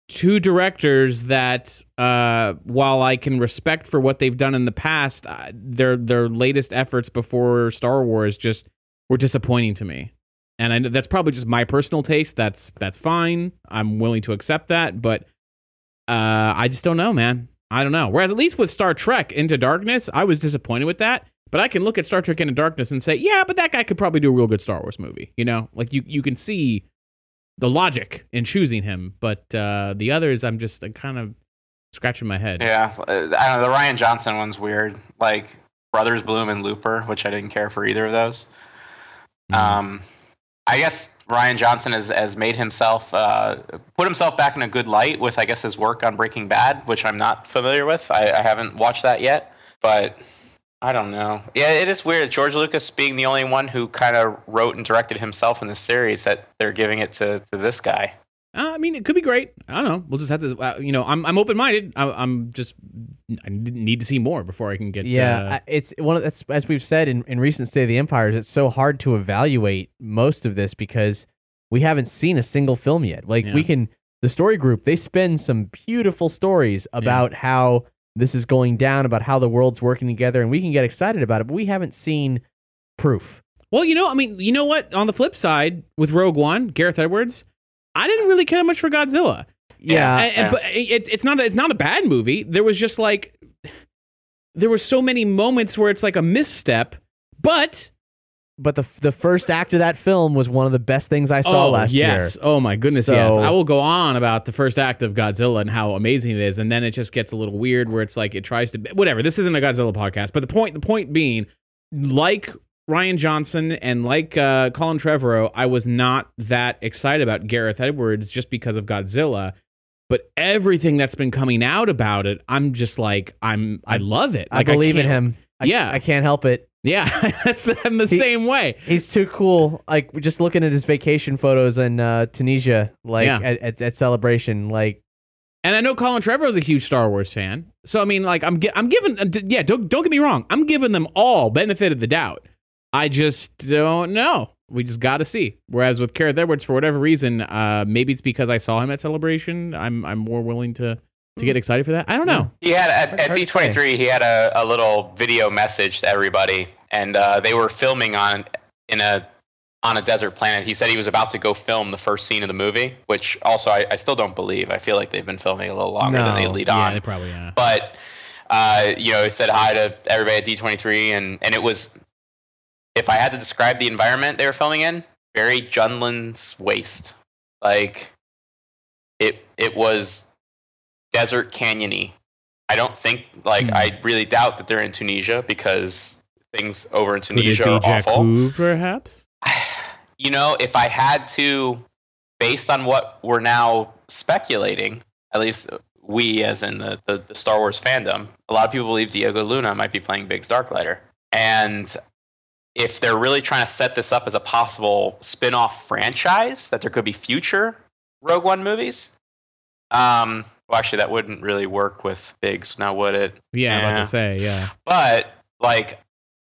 two directors that uh while I can respect for what they've done in the past, uh, their their latest efforts before Star Wars just were disappointing to me. And I know that's probably just my personal taste. That's that's fine. I'm willing to accept that, but uh I just don't know, man. I don't know. Whereas at least with Star Trek Into Darkness, I was disappointed with that. But I can look at Star Trek Into Darkness and say, yeah, but that guy could probably do a real good Star Wars movie. You know, like you you can see the logic in choosing him. But uh the others, I'm just I'm kind of scratching my head. Yeah, uh, I don't know. The Rian Johnson one's weird. Like Brothers Bloom and Looper, which I didn't care for either of those. Mhm. Um, I guess Rian Johnson has, has made himself uh, put himself back in a good light with I guess his work on Breaking Bad, which I'm not familiar with. I, I haven't watched that yet, but I don't know. Yeah, it is weird. George Lucas being the only one who kind of wrote and directed himself in this series that they're giving it to, to this guy. Uh, I mean, it could be great. I don't know. We'll just have to, uh, you know, I'm I'm open minded. I'm just I need to see more before I can get. Yeah, uh, I- it's one of that's as we've said in, in recent State of the Empires. It's so hard to evaluate most of this because we haven't seen a single film yet. Like we can, the story group they spin some beautiful stories about how this is going down, about how the world's working together, and we can get excited about it. But we haven't seen proof. Well, you know, I mean, you know what? On the flip side, with Rogue One, Gareth Edwards, I didn't really care much for Godzilla. Yeah, And- and- yeah. but it's it's not a, it's not a bad movie. There was just like there were so many moments where it's like a misstep But but the the first act of that film was one of the best things I saw oh, last yes. year. Oh my goodness, So- yes. I will go on about the first act of Godzilla and how amazing it is, and then it just gets a little weird where it's like it tries to whatever. This isn't a Godzilla podcast, but the point the point being, like Rian Johnson and like uh, Colin Trevorrow, I was not that excited about Gareth Edwards just because of Godzilla. But everything that's been coming out about it, I'm just like I'm I love it. I Like, believe in him. I, Yeah. I can't help it. Yeah, *laughs* that's the, I'm the He- same way. He's too cool. Like just looking at his vacation photos in uh, Tunisia, like Yeah. at, at, at celebration, like And I know Colin Trevorrow is a huge Star Wars fan. So I mean, like I'm I'm giving uh, d- yeah. Don't don't get me wrong. I'm giving them all benefit of the doubt. I just don't know. We just got to see. Whereas with Gareth Edwards, for whatever reason, uh, maybe it's because I saw him at Celebration. I'm I'm more willing to to get excited for that. I don't know. He had at, at Hard to say. D23, he had a, a little video message to everybody, and uh, they were filming on in a on a desert planet. He said he was about to go film the first scene of the movie, which also I, I still don't believe. I feel like they've been filming a little longer than they No. lead Yeah, on. they probably are. but uh, you know, he said hi to everybody at D23, and and it was, if I had to describe the environment they were filming in, very Jundland Wastes. Like, it it was desert canyony. I don't think like Hmm. I really doubt that they're in Tunisia because things over in Tunisia are awful. Jakku, perhaps? *sighs* You know, if I had to, based on what we're now speculating, at least we, as in the, the, the Star Wars fandom, a lot of people believe Diego Luna might be playing Biggs Darklighter. And if they're really trying to set this up as a possible spin off franchise, that there could be future Rogue One movies, um, well, actually, that wouldn't really work with Biggs, now would it? Yeah, I'm about to say yeah. But like,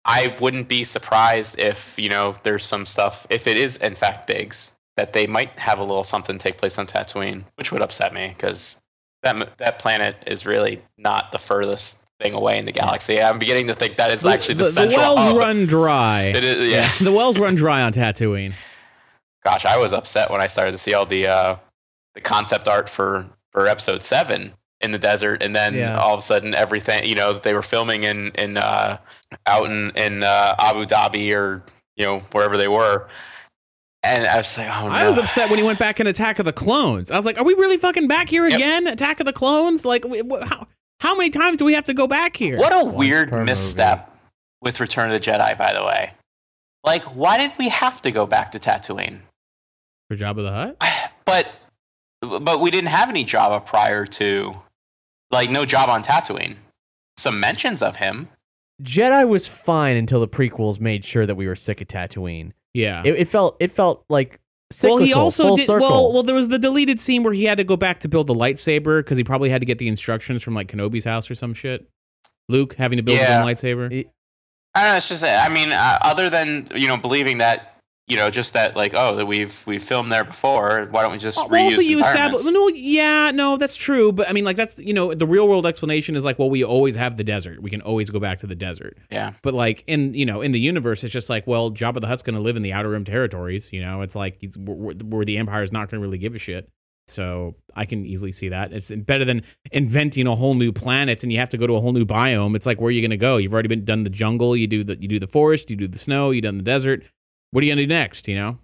I wouldn't be surprised if you know there's some stuff. If it is in fact Biggs, that they might have a little something take place on Tatooine, which would upset me because that that planet is really not the furthest thing away in the galaxy. I'm beginning to think that is actually the, the, central The wells hub. run dry. It is, yeah. *laughs* the wells run dry on Tatooine. Gosh, I was upset when I started to see all the uh, the concept art for for episode seven in the desert, and then Yeah. all of a sudden everything you know they were filming in in uh, out in in uh, Abu Dhabi or you know wherever they were, and I was like, oh no. I was upset when he went back in Attack of the Clones. I was like, "Are we really fucking back here Yep. again? Attack of the Clones? Like, how how many times do we have to go back here?" What a Once weird per misstep with Return of the Jedi, by the way. Like, why did we have to go back to Tatooine? for Jabba the Hutt? *sighs* But but we didn't have any Jabba prior to, like, no Jabba on Tatooine. Some mentions of him. Jedi was fine until the prequels made sure that we were sick of Tatooine. Yeah. It, it felt it felt like cyclical, well, he also full did. circle. Well, well, there was the deleted scene where he had to go back to build the lightsaber because he probably had to get the instructions from like Kenobi's house or some shit. Luke having to build his own lightsaber. It- I don't know. It's just, I mean, uh, other than you know believing that, you know, just that, like, oh, that we've we've filmed there before. Why don't we just reuse well, also, you establish. No, yeah, no, that's true. But I mean, like, that's you know, the real world explanation is like, well, we always have the desert. We can always go back to the desert. Yeah. But like in you know in the universe, it's just like, well, Jabba the Hutt's going to live in the Outer Rim territories. You know, it's like he's, where, where the Empire is not going to really give a shit. So I can easily see that. It's better than inventing a whole new planet and you have to go to a whole new biome. It's like where are you going to go? You've already been done the jungle. You do the you do the forest. You do the snow. You done the desert. What are you going to do next? You know.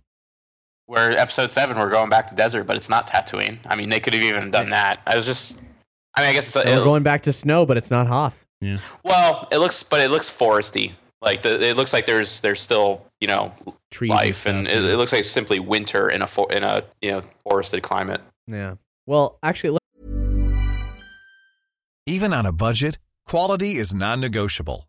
Where episode seven, we're going back to desert, but it's not Tatooine. I mean, they could have even done that. I was just, I mean, I guess it's a, And we're going back to snow, but it's not Hoth. Yeah. Well, it looks, but it looks foresty. Like the, it looks like there's there's still you know Trees life, and, and stuff, it, yeah. it looks like it's simply winter in a for, in a you know forested climate. Yeah. Well, actually, Even on a budget, quality is non-negotiable.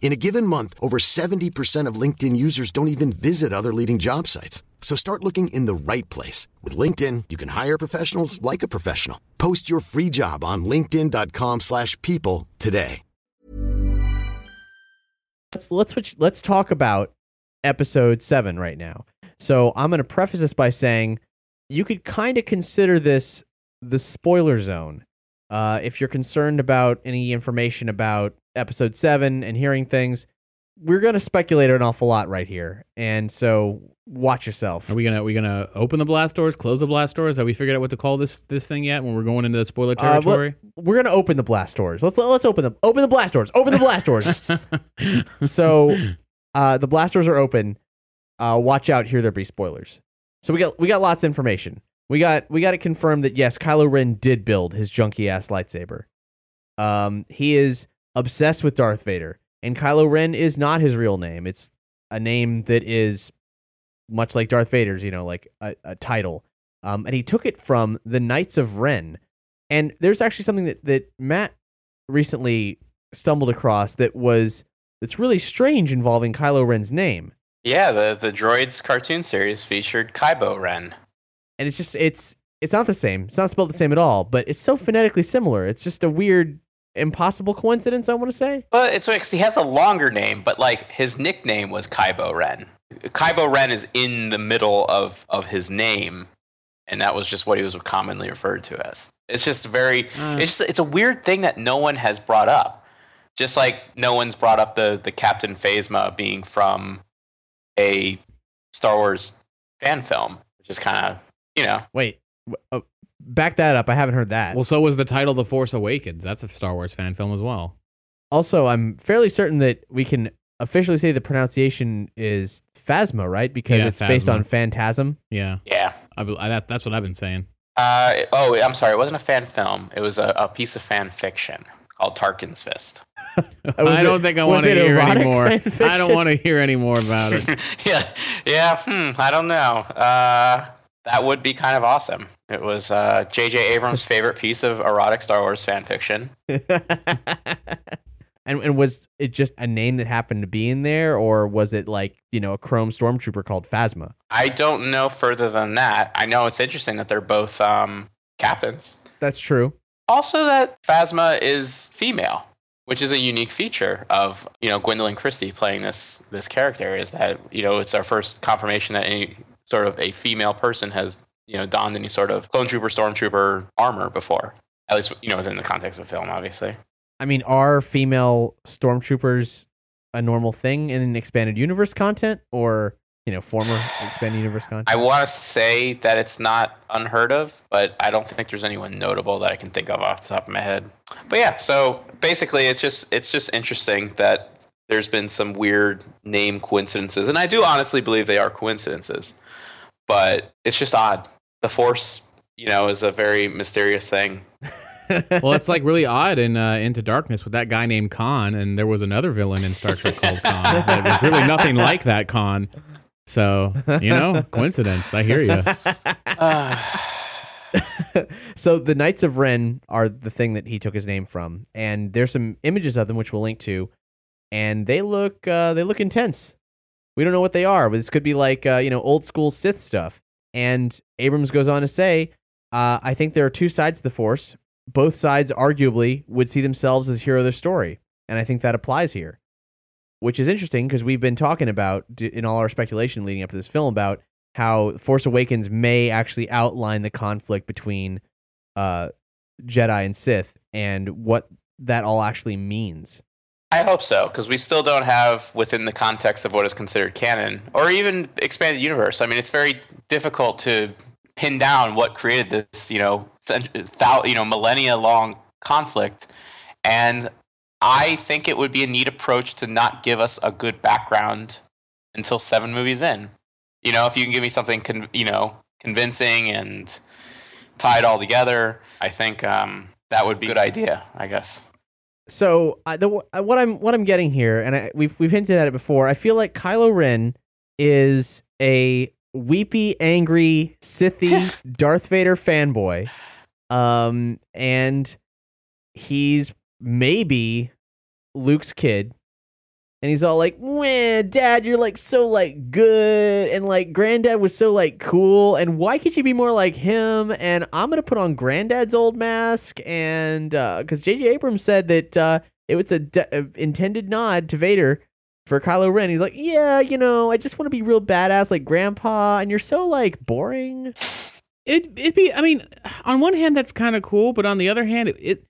In a given month, over 70% of LinkedIn users don't even visit other leading job sites. So start looking in the right place. With LinkedIn, you can hire professionals like a professional. Post your free job on linkedin.com slash people today. let's let's switch, let's talk about episode seven right now. So I'm going to preface this by saying you could kind of consider this the spoiler zone. Uh, if you're concerned about any information about episode seven and hearing things, we're going to speculate an awful lot right here, and so watch yourself. Are we gonna are we gonna open the blast doors, close the blast doors? Have we figured out what to call this this thing yet? When we're going into the spoiler Uh, territory? we're gonna open the blast doors. Let's let's open them. Open the blast doors. Open the blast doors. *laughs* so uh, the blast doors are open. Uh, watch out. Here there be spoilers. So we got we got lots of information. We got we got it confirmed that yes, Kylo Ren did build his junky ass lightsaber. Um, he is obsessed with Darth Vader, and Kylo Ren is not his real name. It's a name that is much like Darth Vader's. You know, like a, a title. Um, and he took it from the Knights of Ren. And there's actually something that, that Matt recently stumbled across that was that's really strange involving Kylo Ren's name. Yeah, the the Droids cartoon series featured Kybo Ren. And it's just it's it's not the same. It's not spelled the same at all, but it's so phonetically similar. It's just a weird impossible coincidence, I want to say. But it's because he has a longer name, but like his nickname was Kybo Ren. Kybo Ren is in the middle of of his name, and that was just what he was commonly referred to as. It's just very. Uh. It's just, it's a weird thing that no one has brought up. Just like no one's brought up the the Captain Phasma being from a Star Wars fan film, which is kind of you know Wait, oh, back that up. I haven't heard that. well, so was the title "The Force Awakens." That's a Star Wars fan film as well. also, I'm fairly certain that we can officially say the pronunciation is Phasma, right? Because Yeah, it's based Phasma. on Phantasm. Yeah, yeah. I, bel- I, that, that's what I've been saying. Uh, oh, I'm sorry. It wasn't a fan film. It was a, a piece of fan fiction called Tarkin's Fist. *laughs* *laughs* I don't think I was want to it hear erotic anymore. fan I don't fiction? want to hear any more about it. *laughs* yeah, yeah. Hmm, I don't know. Uh, that would be kind of awesome. It was uh, J.J. Abrams' *laughs* favorite piece of erotic Star Wars fan fiction. *laughs* and and was it just a name that happened to be in there, or was it like you know a Chrome Stormtrooper called Phasma? I don't know further than that. I know it's interesting that they're both um, captains. That's true. Also, that Phasma is female, which is a unique feature of you know Gwendoline Christie playing this this character. Is that you know it's our first confirmation that any sort of a female person has you know donned any sort of clone trooper, stormtrooper armor before. At least you know within the context of film, obviously. I mean, are female stormtroopers a normal thing in expanded universe content, or you know former expanded universe content? I want to say that it's not unheard of, but I don't think there's anyone notable that I can think of off the top of my head. But yeah, so basically, it's just it's just interesting that there's been some weird name coincidences, and I do honestly believe they are coincidences. But it's just odd. The Force, you know, is a very mysterious thing. *laughs* well, it's like really odd in uh, Into Darkness with that guy named Khan, and there was another villain in Star Trek called Khan. That was really *laughs* nothing like that Khan. So you know, coincidence. I hear you. *sighs* so the Knights of Ren are the thing that he took his name from, and there's some images of them which we'll link to, and they look uh, they look intense. We don't know what they are, but this could be like uh, you know old school Sith stuff. And Abrams goes on to say, uh, "I think there are two sides to the Force. Both sides arguably would see themselves as hero of their story, and I think that applies here." Which is interesting because we've been talking about in all our speculation leading up to this film about how Force Awakens may actually outline the conflict between uh, Jedi and Sith and what that all actually means. I hope so, because we still don't have within the context of what is considered canon or even expanded universe. I mean, it's very difficult to pin down what created this, you know, thou- you know, millennia long conflict. And I think it would be a neat approach to not give us a good background until seven movies in. You know, if you can give me something, con- you know, convincing and tie it all together, I think um, that would be a good idea. I guess. So I, the, uh, what I'm what I'm getting here, and I, we've we've hinted at it before. I feel like Kylo Ren is a weepy, angry, Sithy *laughs* Darth Vader fanboy, um, and he's maybe Luke's kid, and he's all like, "Wah, Dad, you're like so like good, and like Granddad was so like cool, and why can't you be more like him?" And I'm gonna put on Granddad's old mask, and because J.J. Abrams said that uh, it was a de- uh, intended nod to Vader for Kylo Ren. He's like, "Yeah, you know, I just want to be real badass like Grandpa, and you're so like boring." It it'd be. I mean, on one hand, that's kind of cool, but on the other hand, it, it.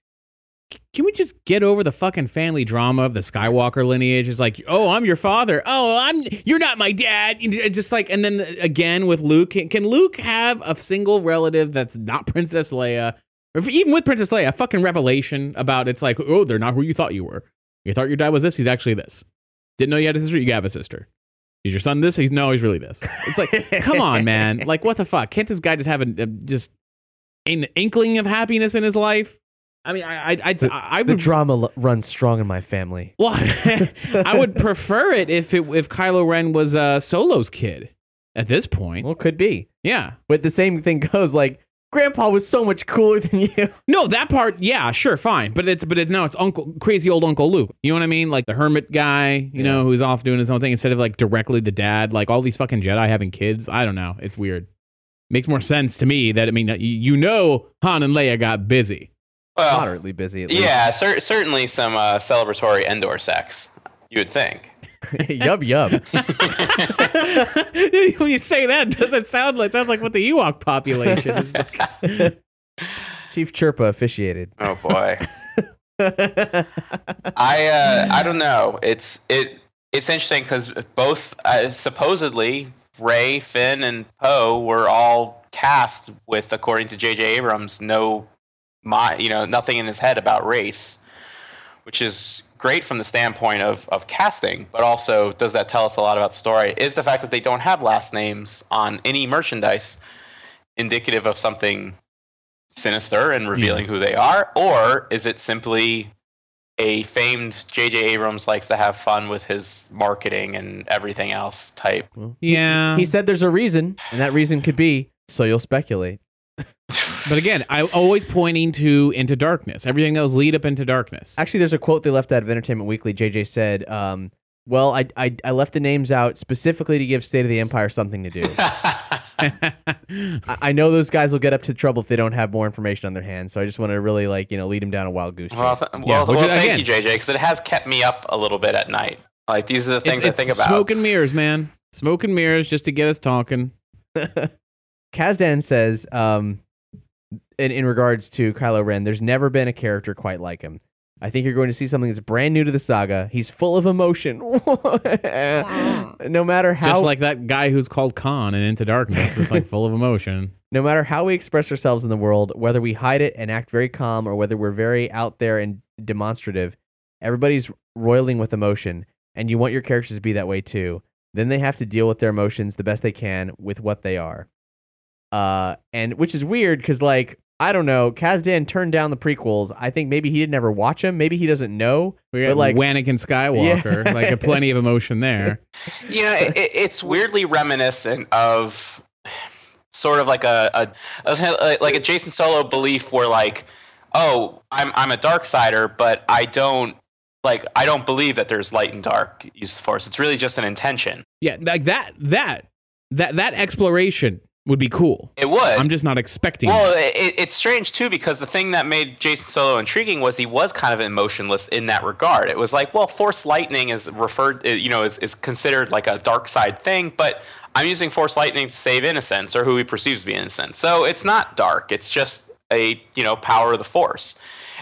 Can we just get over the fucking family drama of the Skywalker lineage? It's like, oh, I'm your father. Oh, I'm. You're not my dad. It's Just like, and then again with Luke, can, can Luke have a single relative that's not *laughs* Princess Leia, or even with Princess Leia, a fucking revelation about it's like, oh, they're not who you thought you were. You thought your dad was this. He's actually this. Didn't know you had a sister. You have a sister. Is your son this? He's no, he's really this. It's like, come on, man. *laughs* Like, what the fuck? Can't this guy just have a, a- just an inkling of happiness in his life? I mean, I, I, I, The- I the drama l- runs strong in my family. *laughs* well, I would prefer it if it if Kylo Ren was uh, Solo's kid at this point. Well, could be, Yeah. but the same thing goes like. Grandpa was so much cooler than you. *laughs* No, that part, yeah, sure, fine. But it's but it's now it's Uncle crazy old Uncle Luke. You know what I mean? Like the hermit guy, you know, who's off doing his own thing instead of like directly the dad. Like all these fucking Jedi having kids. I don't know. It's weird. Makes more sense to me that I mean you know Han and Leia got busy. Well, Moderately busy. At least. yeah, cer- certainly some uh, celebratory indoor sex. You would think. *laughs* yub yub. *laughs* *laughs* when you say that, does it sound like it sounds like what the Ewok population is like? Chief Chirpa officiated. Oh boy. I uh, I don't know. It's it it's interesting because both uh, supposedly Rey, Finn, and Poe were all cast with, according to J.J. Abrams, no, my you know nothing in his head about race, which is great from the standpoint of of casting, but also does that tell us a lot about the story? Is the fact that they don't have last names on any merchandise indicative of something sinister and revealing who they are, or is it simply a famed J.J. Abrams likes to have fun with his marketing and everything else type? Yeah. He said there's a reason, and that reason could be so you'll speculate. *laughs* but again, I'm always pointing to into darkness. Everything that was lead up into darkness. Actually, there's a quote they left out of Entertainment Weekly. JJ said, um, "Well, I, I I left the names out specifically to give State of the Empire something to do. *laughs* I, I know those guys will get up to trouble if they don't have more information on their hands. So I just want to really like you know lead them down a wild goose chase. Well, th- Yeah, well, which well is- thank again- you, JJ, because it has kept me up a little bit at night. Like these are the things it's, it's I think about. Smoke and mirrors, man. Smoke and mirrors just to get us talking. *laughs* Kasdan says, um, in, in regards to Kylo Ren, there's never been a character quite like him. I think you're going to see something that's brand new to the saga. He's full of emotion. *laughs* no matter how Just like that guy who's called Khan and Into Darkness. is like full of emotion. *laughs* no matter how we express ourselves in the world, whether we hide it and act very calm or whether we're very out there and demonstrative, everybody's roiling with emotion, and you want your characters to be that way too. Then they have to deal with their emotions the best they can with what they are. Uh, and which is weird because, like, I don't know, Kasdan turned down the prequels. I think maybe he didn't ever watch them. Maybe he doesn't know. We But, got like- like Anakin Skywalker, Yeah. like a plenty of emotion there. *laughs* Yeah, it, it- it's weirdly reminiscent of sort of like a, a, a like a Jacen Solo belief where like, oh, I'm I'm a dark sider, but I don't like I don't believe that there's light and dark use the force. It's really just an intention. Yeah, like that, that, that, that exploration would be cool. It would. I'm just not expecting. Well, it. it, it's strange too because the thing that made Jacen Solo intriguing was he was kind of emotionless in that regard. It was like, well, Force lightning is referred, uh, you know, is, is considered like a dark side thing, but I'm using Force lightning to save innocence or who he perceives to be innocent. So it's not dark. It's just a you know power of the Force.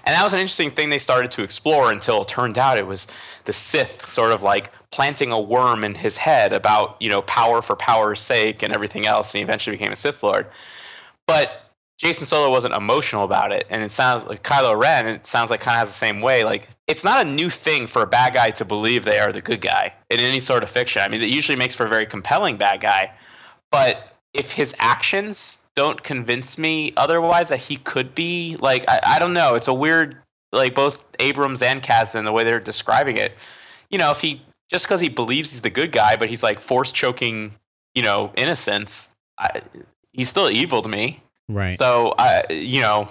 And that was an interesting thing they started to explore until it turned out it was the Sith sort of like planting a worm in his head about, you know, power for power's sake and everything else. And he eventually became a Sith Lord. But Jacen Solo wasn't emotional about it. And it sounds like Kylo Ren, it sounds like kind of has the same way. Like, it's not a new thing for a bad guy to believe they are the good guy in any sort of fiction. I mean, it usually makes for a very compelling bad guy. But if his actions don't convince me otherwise that he could be, like, I, I don't know. It's a weird, like, both Abrams and Kasdan, the way they're describing it. You know, if he, just because he believes he's the good guy, but he's like force choking, you know, innocence, I, he's still evil to me. right. So I, you know,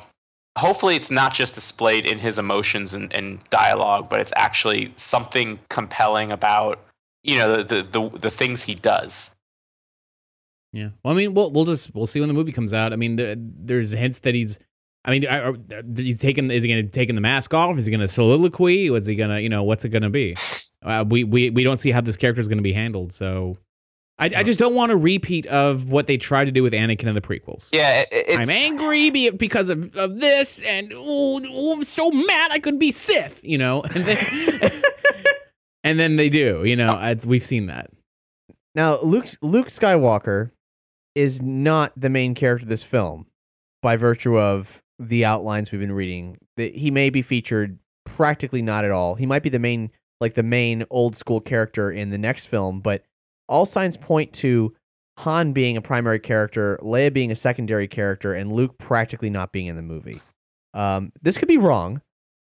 hopefully it's not just displayed in his emotions and, and dialogue, but it's actually something compelling about you know the, the the the things he does. Yeah. Well, I mean, we'll we'll just we'll see when the movie comes out. I mean, there, there's hints that he's. I mean, I- he's taking. Is he going to taking the mask off? Is he going to soliloquy? What's he going to? You know, what's it going to be? Uh, we we we don't see how this character is going to be handled. So, I, I just don't want a repeat of what they tried to do with Anakin in the prequels. Yeah, it, it's, I'm angry because of, of this, and oh, oh, I'm so mad I could be Sith, you know. *laughs* And then, *laughs* and then they do, you know. It's, we've seen that. Now, Luke Luke Skywalker is not the main character of this film by virtue of the outlines we've been reading. That he may be featured practically not at all. He might be the main like the main old school character in the next film, but all signs point to Han being a primary character, Leia being a secondary character, and Luke practically not being in the movie. Um, this could be wrong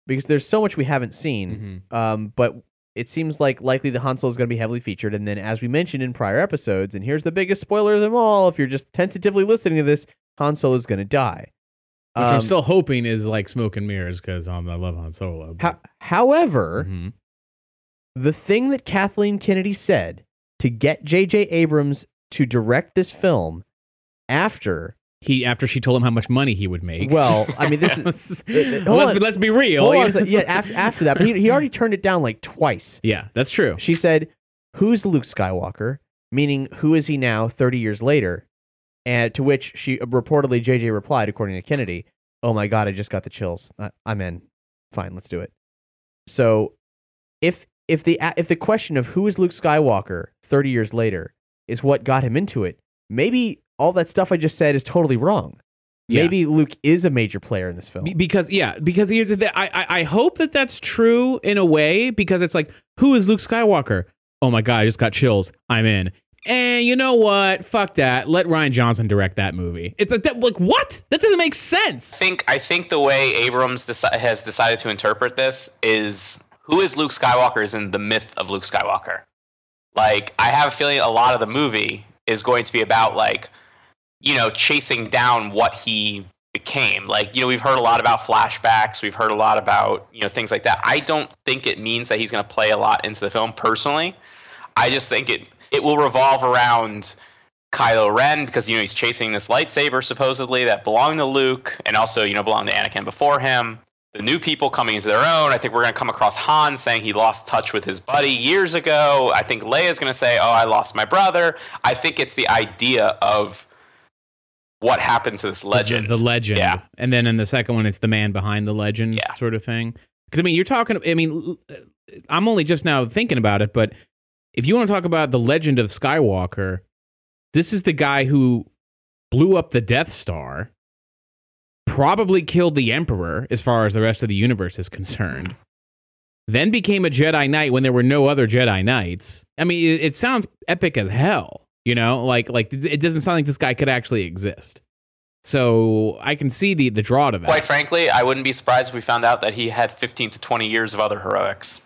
because there's so much we haven't seen. Um, but it seems like likely the Han Solo is going to be heavily featured. And then, as we mentioned in prior episodes, and here's the biggest spoiler of them all: if you're just tentatively listening to this, Han Solo is going to die. Which I'm Um, still hoping is like smoke and mirrors because um, I love Han Solo. ho- however, Mhm. The thing that Kathleen Kennedy said to get J.J. Abrams to direct this film after, he after she told him how much money he would make. well, I mean, this is. *laughs* Well, hold let's, be, let's be real. On *laughs* yeah, after, after that, but he, he already turned it down like twice. yeah, that's true. She said, Who's Luke Skywalker? Meaning, who is he now 30 years later? And to which she reportedly, JJ replied, according to Kennedy, Oh my God, I just got the chills. I, I'm in. Fine, let's do it. So if if the if the question of who is Luke Skywalker 30 years later is what got him into it, maybe all that stuff I just said is totally wrong. Yeah. Maybe Luke is a major player in this film. Because yeah, because here's the thing. I, I I hope that that's true in a way because it's like, who is Luke Skywalker? Oh my god, I just got chills. I'm in. And you know what? Fuck that. Let Rian Johnson direct that movie. It's like, that, like what? That doesn't make sense. I think I think the way Abrams deci- has decided to interpret this is who is Luke Skywalker is in the myth of Luke Skywalker. Like I have a feeling a lot of the movie is going to be about like you know chasing down what he became. Like you know we've heard a lot about flashbacks, we've heard a lot about you know things like that. I don't think it means that he's going to play a lot into the film personally. I just think it it will revolve around Kylo Ren because you know he's chasing this lightsaber supposedly that belonged to Luke and also you know belonged to Anakin before him. The new people coming into their own. I think we're going to come across Han saying he lost touch with his buddy years ago. I think Leia's going to say, "Oh, I lost my brother." I think it's the idea of what happened to this legend. The, the legend. Yeah. And then in the second one, it's the man behind the legend Yeah. sort of thing. Because, I mean, you're talking, I mean, I'm only just now thinking about it, but if you want to talk about the legend of Skywalker, this is the guy who blew up the Death Star, probably killed the Emperor as far as the rest of the universe is concerned. Then became a Jedi Knight when there were no other Jedi Knights. I mean, it, it sounds epic as hell, you know. Like, like it doesn't sound like this guy could actually exist. So I can see the the draw to that. Quite frankly, I wouldn't be surprised if we found out that he had 15 to 20 years of other heroics,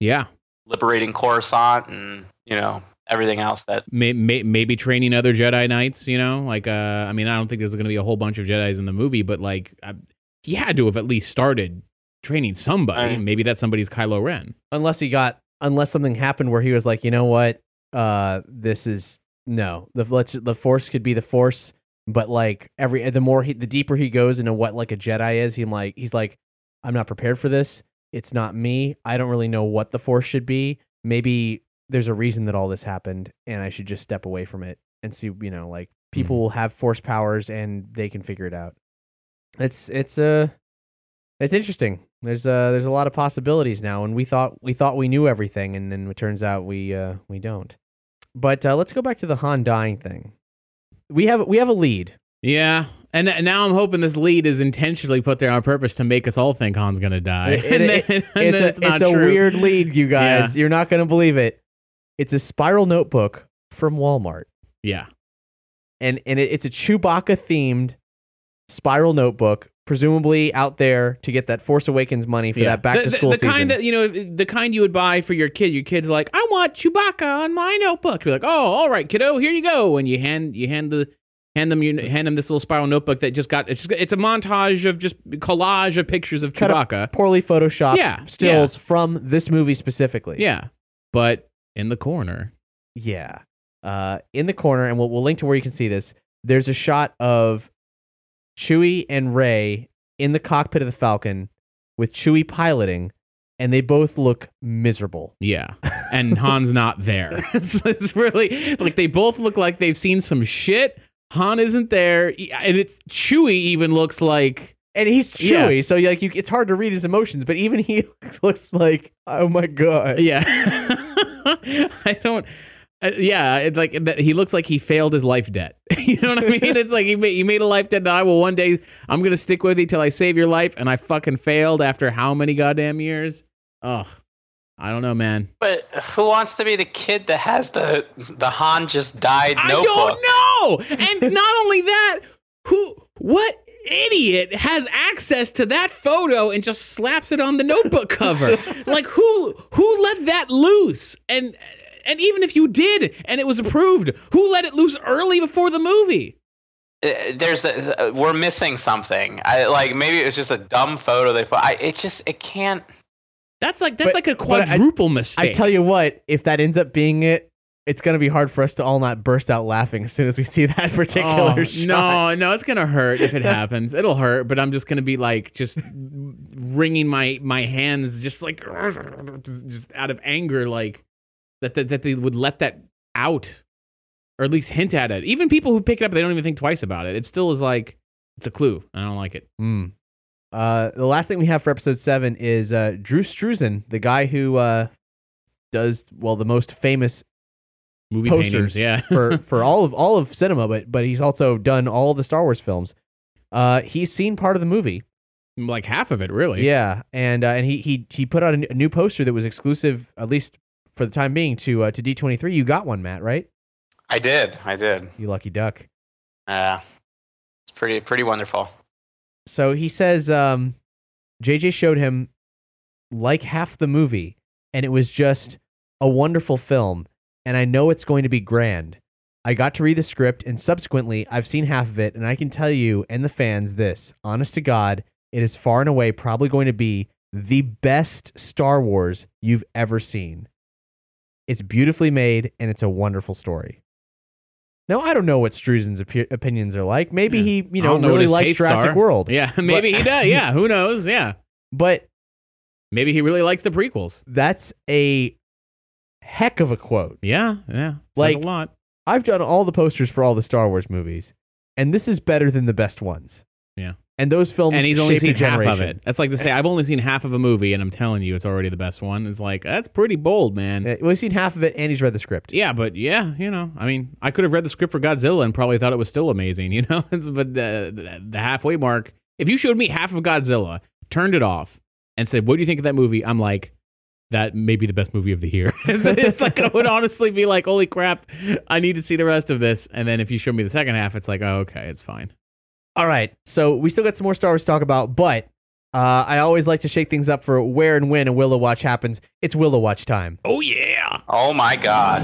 yeah, liberating Coruscant and you know everything else that may, may, maybe training other Jedi Knights. You know, like uh, I mean, I don't think there's going to be a whole bunch of Jedi's in the movie, but like I, he had to have at least started training somebody. Right. Maybe that somebody's Kylo Ren. unless he got unless something happened where he was like, you know what, uh, this is no the let's the force could be the force, but like every the more he the deeper he goes into what like a Jedi is, he like he's like, I'm not prepared for this. It's not me. I don't really know what the force should be. Maybe there's a reason that all this happened, and I should just step away from it and see. You know, like people Mhm. will have force powers and they can figure it out. It's it's uh it's interesting. There's uh there's a lot of possibilities now, and we thought we thought we knew everything, and then it turns out we uh we don't. But uh, let's go back to the Han dying thing. We have we have a lead. Yeah. And now I'm hoping this lead is intentionally put there on purpose to make us all think Han's gonna die. It- *laughs* and it- then, and it's a it's a weird lead, you guys. You're not gonna believe it. It's a spiral notebook from Walmart, Yeah. and and it, it's a Chewbacca themed spiral notebook, presumably out there to get that Force Awakens money for yeah. that back the, to the- school the, season. kind that you know, the kind you would buy for your kid. Your kid's like, I want Chewbacca on my notebook. You're like, oh, all right, kiddo, here you go. And you hand you hand the hand them you hand them this little spiral notebook that just got it's just, it's a montage of just collage of pictures of Cut Chewbacca. poorly photoshopped Yeah, stills from this movie specifically. Yeah, but in the corner, Yeah. Uh, in the corner, and we'll, we'll link to where you can see this. There's a shot of Chewie and Rey in the cockpit of the Falcon with Chewie piloting, and they both look miserable. yeah, *laughs* and Han's not there. *laughs* it's, it's really like they both look like they've seen some shit. Han isn't there, and it's Chewie even looks like And he's Yeah. Chewie, so like you, it's hard to read his emotions. But even he *laughs* looks like, oh my god. Yeah. *laughs* I don't. Uh, yeah, it, like that- he looks like he failed his life debt. *laughs* you know what I mean? It's like he made, you made a life debt that I will one day. I'm gonna stick with you till I save your life, and I fucking failed after how many goddamn years? Ugh, I don't know, man. But who wants to be the kid that has the the Han just died I notebook? don't know. And not only that, who what idiot has access to that photo and just slaps it on the notebook cover? *laughs* like who who let that loose? And and even if you did and it was approved, who let it loose early before the movie? Uh, There's the, uh, we're missing something. I like maybe it was just a dumb photo they put. I it just it can't. That's like that's But- like a but I- quadruple mistake. I tell you what, if that ends up being it, it's gonna be hard for us to all not burst out laughing as soon as we see that *laughs* particular Oh, shot. No, no, it's gonna hurt if it *laughs* happens. It'll hurt, but I'm just gonna be like just wringing my my hands, just like just, just out of anger, like that, that that they would let that out, or at least hint at it. Even people who pick it up, they don't even think twice about it. It still is like it's a clue. I don't like it. Mm. Uh, the last thing we have for episode seven is uh, Drew Struzan, the guy who uh, does well the most famous Movie Posters paintings, yeah. *laughs* for for all of all of cinema, but but he's also done all the Star Wars films. Uh, he's seen part of the movie, like half of it, really. yeah, and uh, and he he he put out a, n- a new poster that was exclusive, at least for the time being, to uh, to D twenty three. You got one, Matt, right? I did. I did. You lucky duck. Uh, it's pretty pretty wonderful. So he says um, JJ showed him like half the movie, and it was just a wonderful film. And I know it's going to be grand. I got to read the script, and subsequently, I've seen half of it, and I can tell you and the fans this honest to God, it is far and away probably going to be the best Star Wars you've ever seen. It's beautifully made, and it's a wonderful story. Now, I don't know what Struzan's opi- opinions are like. Maybe Yeah. he, you know, know really likes Jurassic are. World. Yeah, *laughs* maybe he does. Yeah, who knows? Yeah, *laughs* But maybe he really likes the prequels. that's a heck of a quote. Yeah, yeah. Like- a lot. I've done all the posters for all the Star Wars movies, and this is better than the best ones. Yeah. And those films and he's only seen half of it. That's like to say I've only seen half of a movie, and I'm telling you, it's already the best one. It's like that's pretty bold, man. Uh, Well, he's seen half of it, and he's read the script. yeah, but yeah, you know, I mean, I could have read the script for Godzilla and probably thought it was still amazing, *laughs* you know. It's- but the, the the halfway mark, if you showed me half of Godzilla, turned it off, and said, "What do you think of that movie?" I'm like. That may be the best movie of the year. *laughs* it's, it's like I would honestly be like, "Holy crap, I need to see the rest of this." And then if you show me the second half, it's like, "Oh, okay, it's fine." All right, so we still got some more Star Wars to talk about, but uh, I always like to shake things up for where and when a Willow Watch happens. It's Willow Watch time. Oh yeah, Oh my god.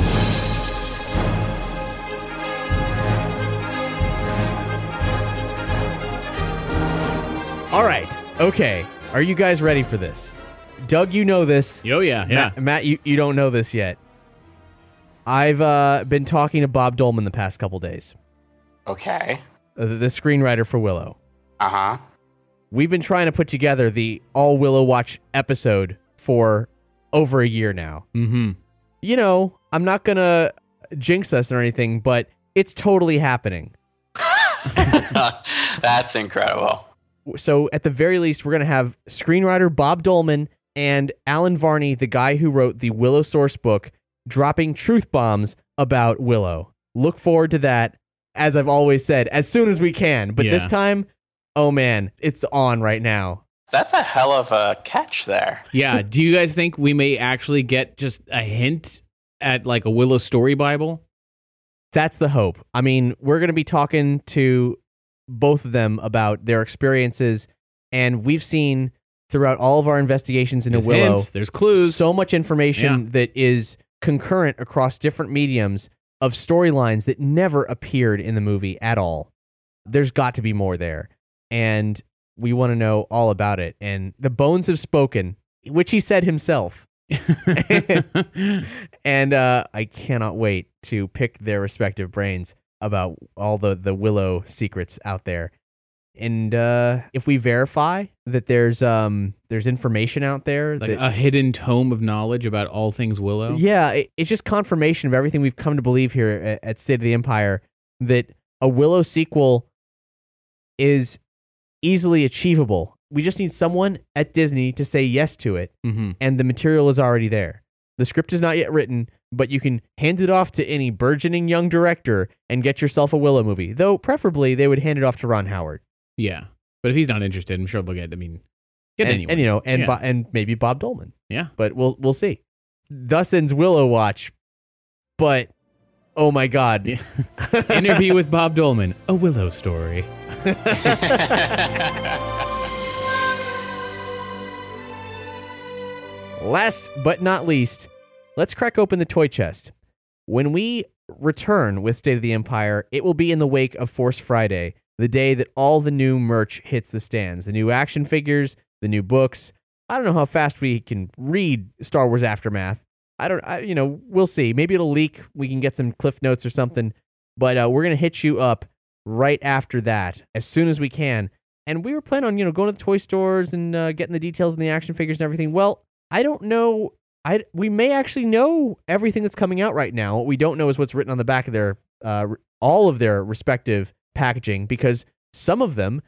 All right, okay. Are you guys ready for this? Doug, you know this. oh yeah, yeah. Matt, Matt, you, you don't know this yet. I've uh, been talking to Bob Dolman the past couple days, Okay. uh, the, the screenwriter for Willow. Uh huh. We've been trying to put together the All Willow Watch episode for over a year now. Mm-hmm. You know, I'm not going to jinx us or anything, but it's totally happening. *laughs* That's incredible. So, at the very least, we're going to have screenwriter Bob Dolman and Allen Varney, the guy who wrote the Willow source book, dropping truth bombs about Willow. Look forward to that, as I've always said, as soon as we can. But this time, oh man, it's on right now. That's a hell of a catch there. Yeah. *laughs* Do you guys think we may actually get just a hint at like a Willow story Bible? That's the hope. I mean, we're going to be talking to both of them about their experiences, and we've seen throughout all of our investigations into There's Willow hints, there's clues. so much information that is concurrent across different mediums of storylines that never appeared in the movie at all. There's got to be more there. And we want to know all about it. And the bones have spoken, which he said himself. *laughs* and uh, I cannot wait to pick their respective brains about all the, the Willow secrets out there. And uh, if we verify that there's um there's information out there like that a hidden tome of knowledge about all things Willow. yeah, it, it's just confirmation of everything we've come to believe here at, at State of the Empire that a Willow sequel is easily achievable. We just need someone at Disney to say yes to it, Mm-hmm. and the material is already there. The script is not yet written, but you can hand it off to any burgeoning young director and get yourself a Willow movie. Though preferably they would hand it off to Ron Howard. Yeah, but if he's not interested, I'm sure they'll get. I mean, get and, anyone. and you know, and Yeah. Bo- and maybe Bob Dolman. yeah. but we'll we'll see. Thus ends Willow Watch, but oh my god, Yeah. *laughs* Interview with Bob Dolman, a Willow story. *laughs* Last but not least, let's crack open the toy chest. When we return with State of the Empire, it will be in the wake of Force Friday, the day that all the new merch hits the stands. The new action figures, the new books. I don't know how fast we can read Star Wars Aftermath. I don't, I, you know, we'll see. Maybe it'll leak. We can get some cliff notes or something. But uh, we're gonna hit you up right after that as soon as we can. And we were planning on, you know, going to the toy stores and uh, getting the details and the action figures and everything. Well, I don't know. I we may actually know everything that's coming out right now. What we don't know is what's written on the back of their uh, all of their respective packaging because some of them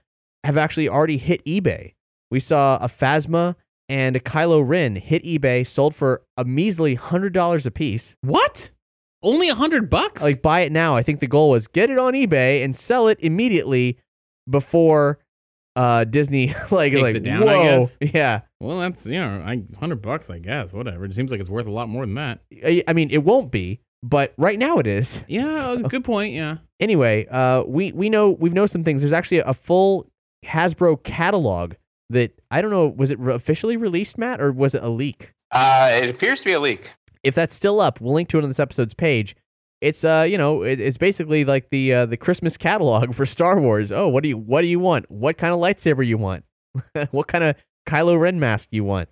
have actually already hit eBay. We saw a Phasma and a Kylo Ren hit eBay, sold for a measly hundred dollars a piece. What? Only a hundred bucks? Like buy it now. I think the goal was get it on eBay and sell it immediately before uh, Disney *laughs* like Takes like it down, I whoa guess. *laughs* yeah. well, that's you know, hundred bucks, I guess. Whatever. It seems like it's worth a lot more than that. I I mean, it won't be, but right now it is. Yeah, *laughs* So- good point. Yeah. Anyway, uh, we we know we've know some things. There's actually a full Hasbro catalog that I don't know. Was it officially released, Matt, or was it a leak? Uh, it appears to be a leak. If that's still up, we'll link to it on this episode's page. It's uh, you know, it, it's basically like the uh, the Christmas catalog *laughs* for Star Wars. Oh, what do you what do you want? What kind of lightsaber you want? *laughs* what kind of Kylo Ren mask you want?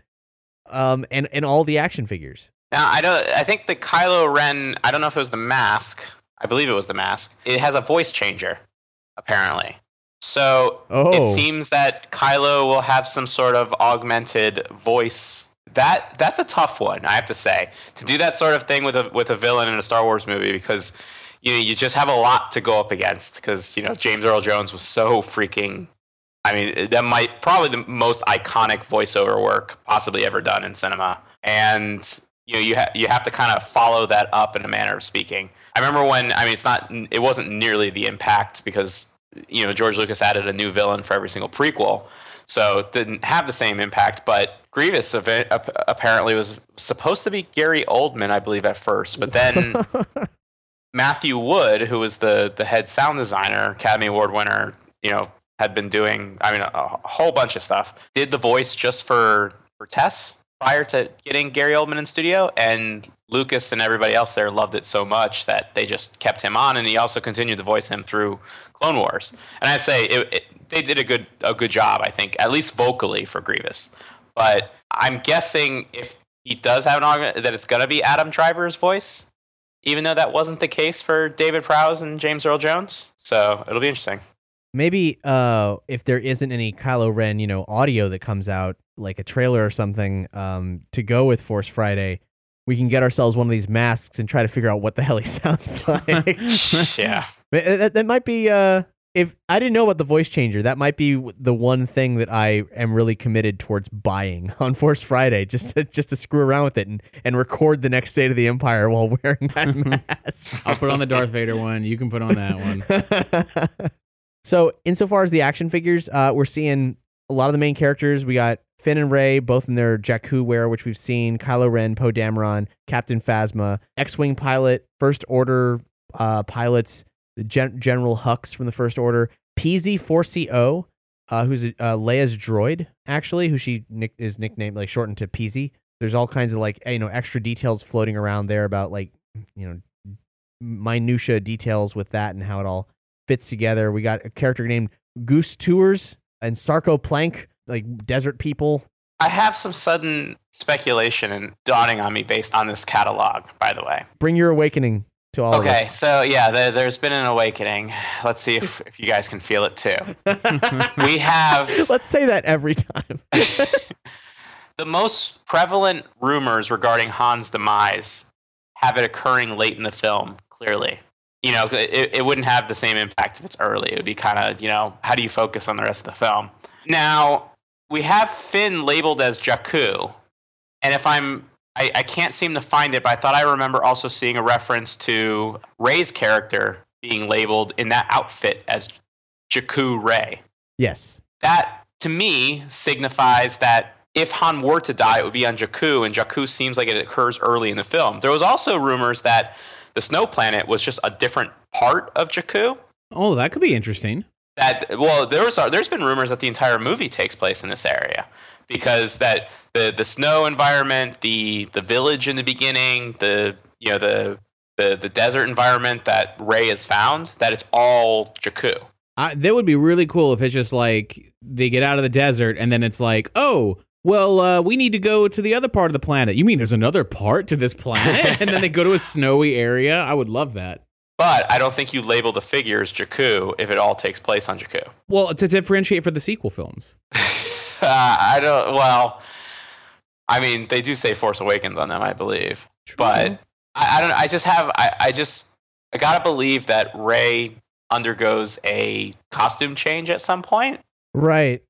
Um, and and all the action figures. Now I don't. I think the Kylo Ren. I don't know if it was the mask. I believe it was the mask. It has a voice changer, apparently. So Oh. it seems that Kylo will have some sort of augmented voice. That that's a tough one, I have to say, to do that sort of thing with a with a villain in a Star Wars movie because you know you just have a lot to go up against because you know James Earl Jones was so freaking. I mean, that might probably the most iconic voiceover work possibly ever done in cinema, and you know you ha- you have to kind of follow that up in a manner of speaking. I remember when I mean it's not it wasn't nearly the impact because you know George Lucas added a new villain for every single prequel, so it didn't have the same impact. But Grievous apparently was supposed to be Gary Oldman, I believe at first, but then *laughs* Matthew Wood, who was the the head sound designer, Academy Award winner, you know, had been doing I mean a, a whole bunch of stuff. Did the voice just for for Tess prior to getting Gary Oldman in studio, and Lucas and everybody else there loved it so much that they just kept him on, and he also continued to voice him through Clone Wars. And I'd say it, it, they did a good a good job, I think, at least vocally for Grievous. But I'm guessing if he does have an argument that it's going to be Adam Driver's voice, even though that wasn't the case for David Prowse and James Earl Jones. So it'll be interesting. Maybe uh, if there isn't any Kylo Ren, you know, audio that comes out, like a trailer or something, um, to go with Force Friday, we can get ourselves one of these masks and try to figure out what the hell he *laughs* sounds *laughs* like. yeah. That, that might be. Uh, if I didn't know about the voice changer, that might be the one thing that I am really committed towards buying *laughs* on Force Friday, just to, just to screw around with it and, and record the next State of the Empire while wearing that mask. I'll put on the Darth Vader one. You can put on that one. so, insofar as the action figures, uh, we're seeing a lot of the main characters. We got Finn and Rey, both in their Jakku wear, which we've seen. Kylo Ren, Poe Dameron, Captain Phasma, X-wing pilot, First Order uh, pilots, Gen- General Hux from the First Order, PZ4CO, uh, who's uh, Leia's droid, actually, who she nick- is nicknamed like shortened to PZ. There's all kinds of like you know extra details floating around there about like you know minutia details with that and how it all fits together. We got a character named Goss Toowers and Sarco Plank, like desert people. I have some sudden speculation and dawning on me based on this catalog, by the way. Bring your awakening to all of Okay, us. so yeah, there, there's been an awakening. Let's see if, if you guys can feel it too. *laughs* we have *laughs* Let's say that every time. *laughs* the most prevalent rumors regarding Han's demise have it occurring late in the film, clearly. You know, it, it wouldn't have the same impact if it's early. It would be kind of, you know, how do you focus on the rest of the film? Now, we have Finn labeled as Jakku, and if I'm, I, I can't seem to find it, but I thought I remember also seeing a reference to Rey's character being labeled in that outfit as Jakku Rey yes. that to me signifies that if Han were to die, it would be on Jakku, and Jakku seems like it occurs early in the film. There was also rumors that the snow planet was just a different part of Jakku. Oh, that could be interesting. That well, there was there's been rumors that the entire movie takes place in this area because that the the snow environment, the the village in the beginning, the you know the the the desert environment that Rey has found, that it's all Jakku. I, that would be really cool if it's just like they get out of the desert and then it's like, oh, well, uh, we need to go to the other part of the planet. You mean there's another part to this planet? *laughs* and then they go to a snowy area. I would love that. But I don't think you label the figures Jakku if it all takes place on Jakku. Well, to differentiate for the sequel films. *laughs* Uh, I don't. Well, I mean, they do say Force Awakens on them, I believe. But I, I don't. I just have. I, I just. I gotta believe that Rey undergoes a costume change at some point. Right.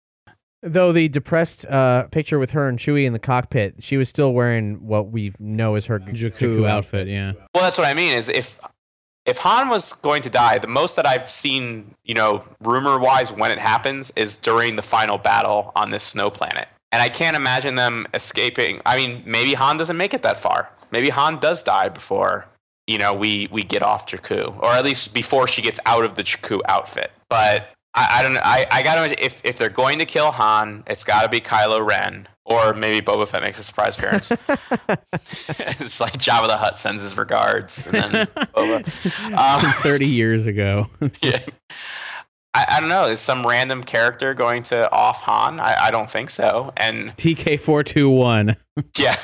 Though the depressed uh, picture with her and Chewie in the cockpit, she was still wearing what we know as her Jakku, outfit, yeah. Well, that's what I mean. Is if if Han was going to die, the most that I've seen, you know, rumor wise, when it happens, is during the final battle on this snow planet. And I can't imagine them escaping. I mean, maybe Han doesn't make it that far. Maybe Han does die before, you know, we we get off Jakku, or at least before she gets out of the Jakku outfit. But I, I don't know. I, I gotta if if they're going to kill Han, it's got to be Kylo Ren, or maybe Boba Fett makes a surprise appearance. *laughs* it's like Jabba the Hutt sends his regards, and then Boba. *laughs* Um, 30 years ago. *laughs* yeah. I, I don't know. Is some random character going to off Han? I, I don't think so. And TK421. yeah,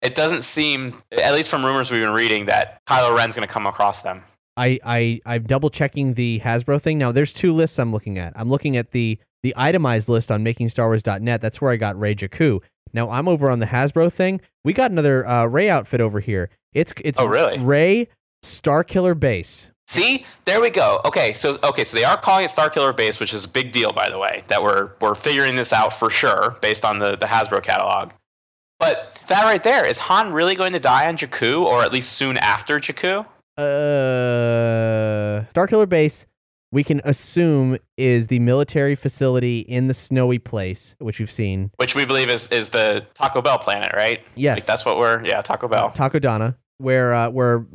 it doesn't seem, at least from rumors we've been reading, that Kylo Ren's going to come across them. I, I I'm double checking the Hasbro thing. Now there's two lists I'm looking at. I'm looking at the the itemized list on makingstarwars.net. That's where I got Rey Jakku. Now I'm over on the Hasbro thing. We got another uh, Rey outfit over here. It's it's Oh, really? Rey Starkiller Base. See, there we go. Okay, so okay, so they are calling it Starkiller Base, which is a big deal, by the way. That we're we're figuring this out for sure based on the the Hasbro catalog. But that right there is Han really going to die on Jakku, or at least soon after Jakku? Uh, Starkiller Base. We can assume is the military facility in the snowy place, which we've seen. Which we believe is is the Taco Bell planet, right? Yes. Like that's what we're yeah Taco Bell. Takodana, where uh, where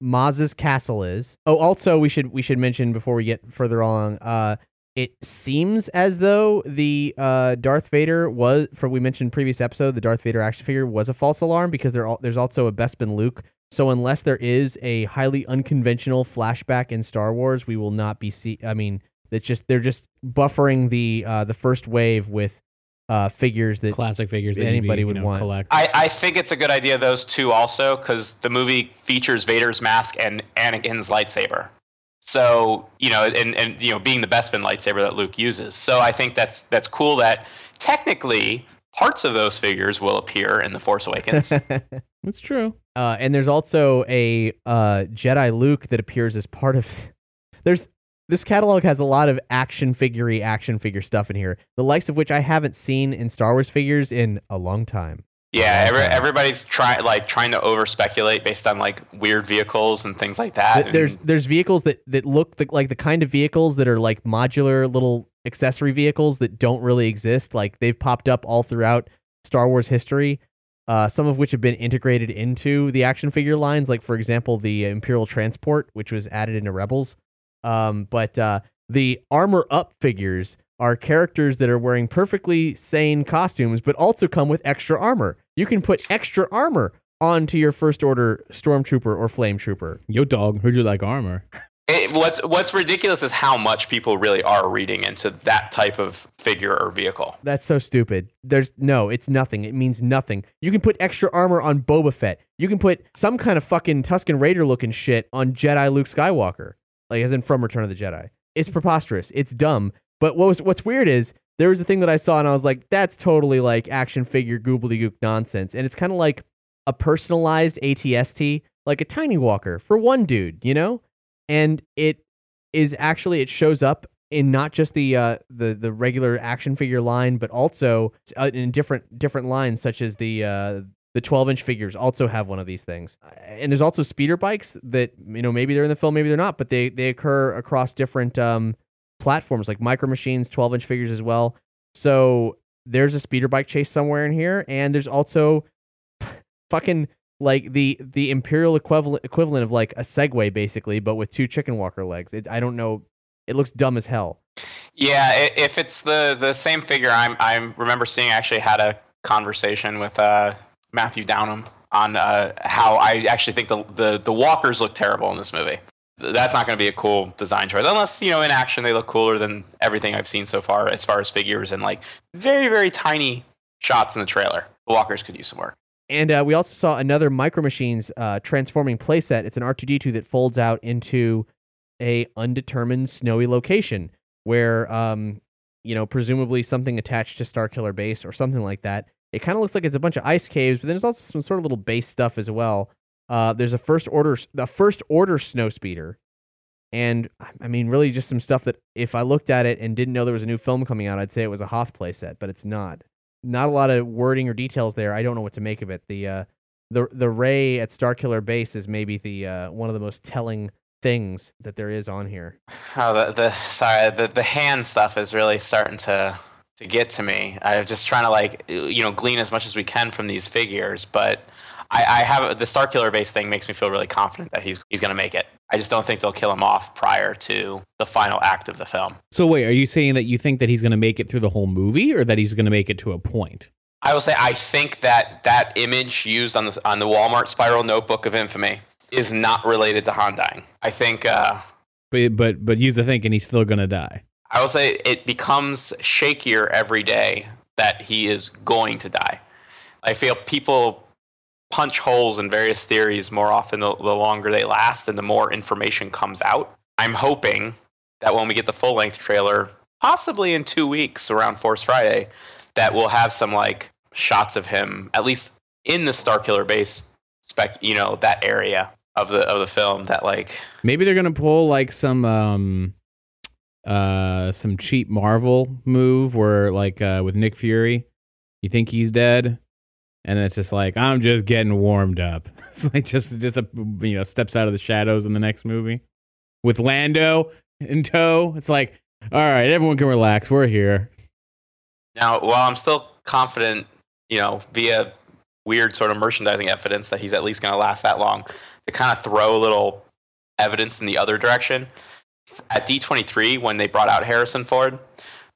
Maz's castle is. Oh, also we should we should mention before we get further on. Uh, it seems as though the uh, Darth Vader was, for we mentioned previous episode, the Darth Vader action figure was a false alarm because there al- there's also a Bespin Luke. So unless there is a highly unconventional flashback in Star Wars, we will not be see. I mean, it's just they're just buffering the uh, the first wave with uh, figures that Classic figures that Anybody you would you know, want. collect. I, I think it's a good idea those two also because the movie features Vader's mask and Anakin's lightsaber. So you know, and and you know, being the Bespin lightsaber that Luke uses. So I think that's that's cool that technically parts of those figures will appear in the Force Awakens. *laughs* That's true. Uh, and there's also a uh, Jedi Luke that appears as part of. There's this catalog has a lot of action figure action figure stuff in here, the likes of which I haven't seen in Star Wars figures in a long time. yeah, every, everybody's trying like trying to over speculate based on like weird vehicles and things like that. There's and- there's vehicles that that look the, like the kind of vehicles that are like modular little accessory vehicles that don't really exist. Like they've popped up all throughout Star Wars history. Uh, some of which have been integrated into the action figure lines, like for example the Imperial Transport, which was added into Rebels. Um, but uh, the armor up figures are characters that are wearing perfectly sane costumes, but also come with extra armor. You can put extra armor onto your first order stormtrooper or flame trooper. Yo, dog, heard you like armor. It, what's what's ridiculous is how much people really are reading into that type of figure or vehicle. That's so stupid. There's no, it's nothing. It means nothing. You can put extra armor on Boba Fett. You can put some kind of fucking Tusken Raider looking shit on Jedi Luke Skywalker, like as in from Return of the Jedi. It's preposterous. It's dumb. But what was what's weird is there was a thing that I saw and I was like, that's totally like action figure gook nonsense. And it's kind of like a personalized ATST, like a tiny walker for one dude, you know? And it is actually it shows up in not just the uh, the the regular action figure line, but also uh, in different different lines, such as the uh, the 12 inch figures also have one of these things. And there's also speeder bikes that you know maybe they're in the film, maybe they're not, but they they occur across different um, platforms like Micro Machines, 12 inch figures as well. So there's a speeder bike chase somewhere in here, and there's also *laughs* fucking like the the imperial equivalent equivalent of like a Segway basically, but with two chicken walker legs. It, I don't know. It looks dumb as hell. Yeah, if it's the the same figure, I'm I remember seeing. Actually had a conversation with uh, Matthew Downham on uh, how I actually think the, the the walkers look terrible in this movie. That's not going to be a cool design choice unless you know in action they look cooler than everything I've seen so far as far as figures and like very very tiny shots in the trailer. The walkers could use some work. And uh, we also saw another Micro Machines uh, transforming playset. It's an R2D2 that folds out into a undetermined snowy location where, um, you know, presumably something attached to Starkiller Base or something like that. It kind of looks like it's a bunch of ice caves, but then there's also some sort of little base stuff as well. Uh, there's a first order, the first order snow speeder, and I mean, really just some stuff that if I looked at it and didn't know there was a new film coming out, I'd say it was a Hoth playset, but it's not not a lot of wording or details there. I don't know what to make of it. The uh, the the Rey at Starkiller Base is maybe the uh, one of the most telling things that there is on here. Oh, the, the sorry, the the hand stuff is really starting to to get to me. I'm just trying to like you know glean as much as we can from these figures, but I, I have the Starkiller base thing makes me feel really confident that he's he's gonna make it. I just don't think they'll kill him off prior to the final act of the film. So wait, are you saying that you think that he's going to make it through the whole movie, or that he's going to make it to a point? I will say I think that that image used on the on the Walmart spiral notebook of infamy is not related to Han dying. I think uh, But but but use the thinking he's still going to die. I will say it becomes shakier every day that he is going to die. I feel people punch holes in various theories more often the, the longer they last and the more information comes out. I'm hoping that when we get the full length trailer, possibly in two weeks around Force Friday, that we'll have some like shots of him at least in the Starkiller base spec, you know, that area of the of the film that like Maybe they're to pull like some um uh some cheap Marvel move where like uh with Nick Fury, you think he's dead, and it's just like I'm just getting warmed up. *laughs* It's like just just a you know steps out of the shadows in the next movie with Lando in tow. It's like all right, everyone can relax. We're here. Now, while I'm still confident, you know, via weird sort of merchandising evidence that he's at least going to last that long, to kind of throw a little evidence in the other direction, at D23 when they brought out Harrison Ford,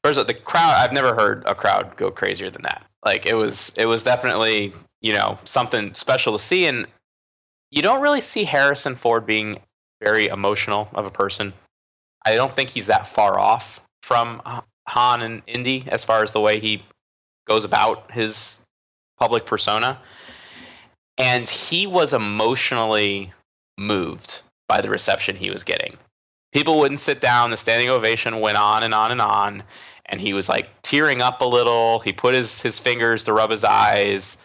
first of all, the crowd I've never heard a crowd go crazier than that. Like it was, it was definitely you know something special to see, and you don't really see Harrison Ford being very emotional of a person. I don't think he's that far off from Han and Indy as far as the way he goes about his public persona. And he was emotionally moved by the reception he was getting. People wouldn't sit down, the standing ovation went on and on and on. And he was like tearing up a little. He put his, his fingers to rub his eyes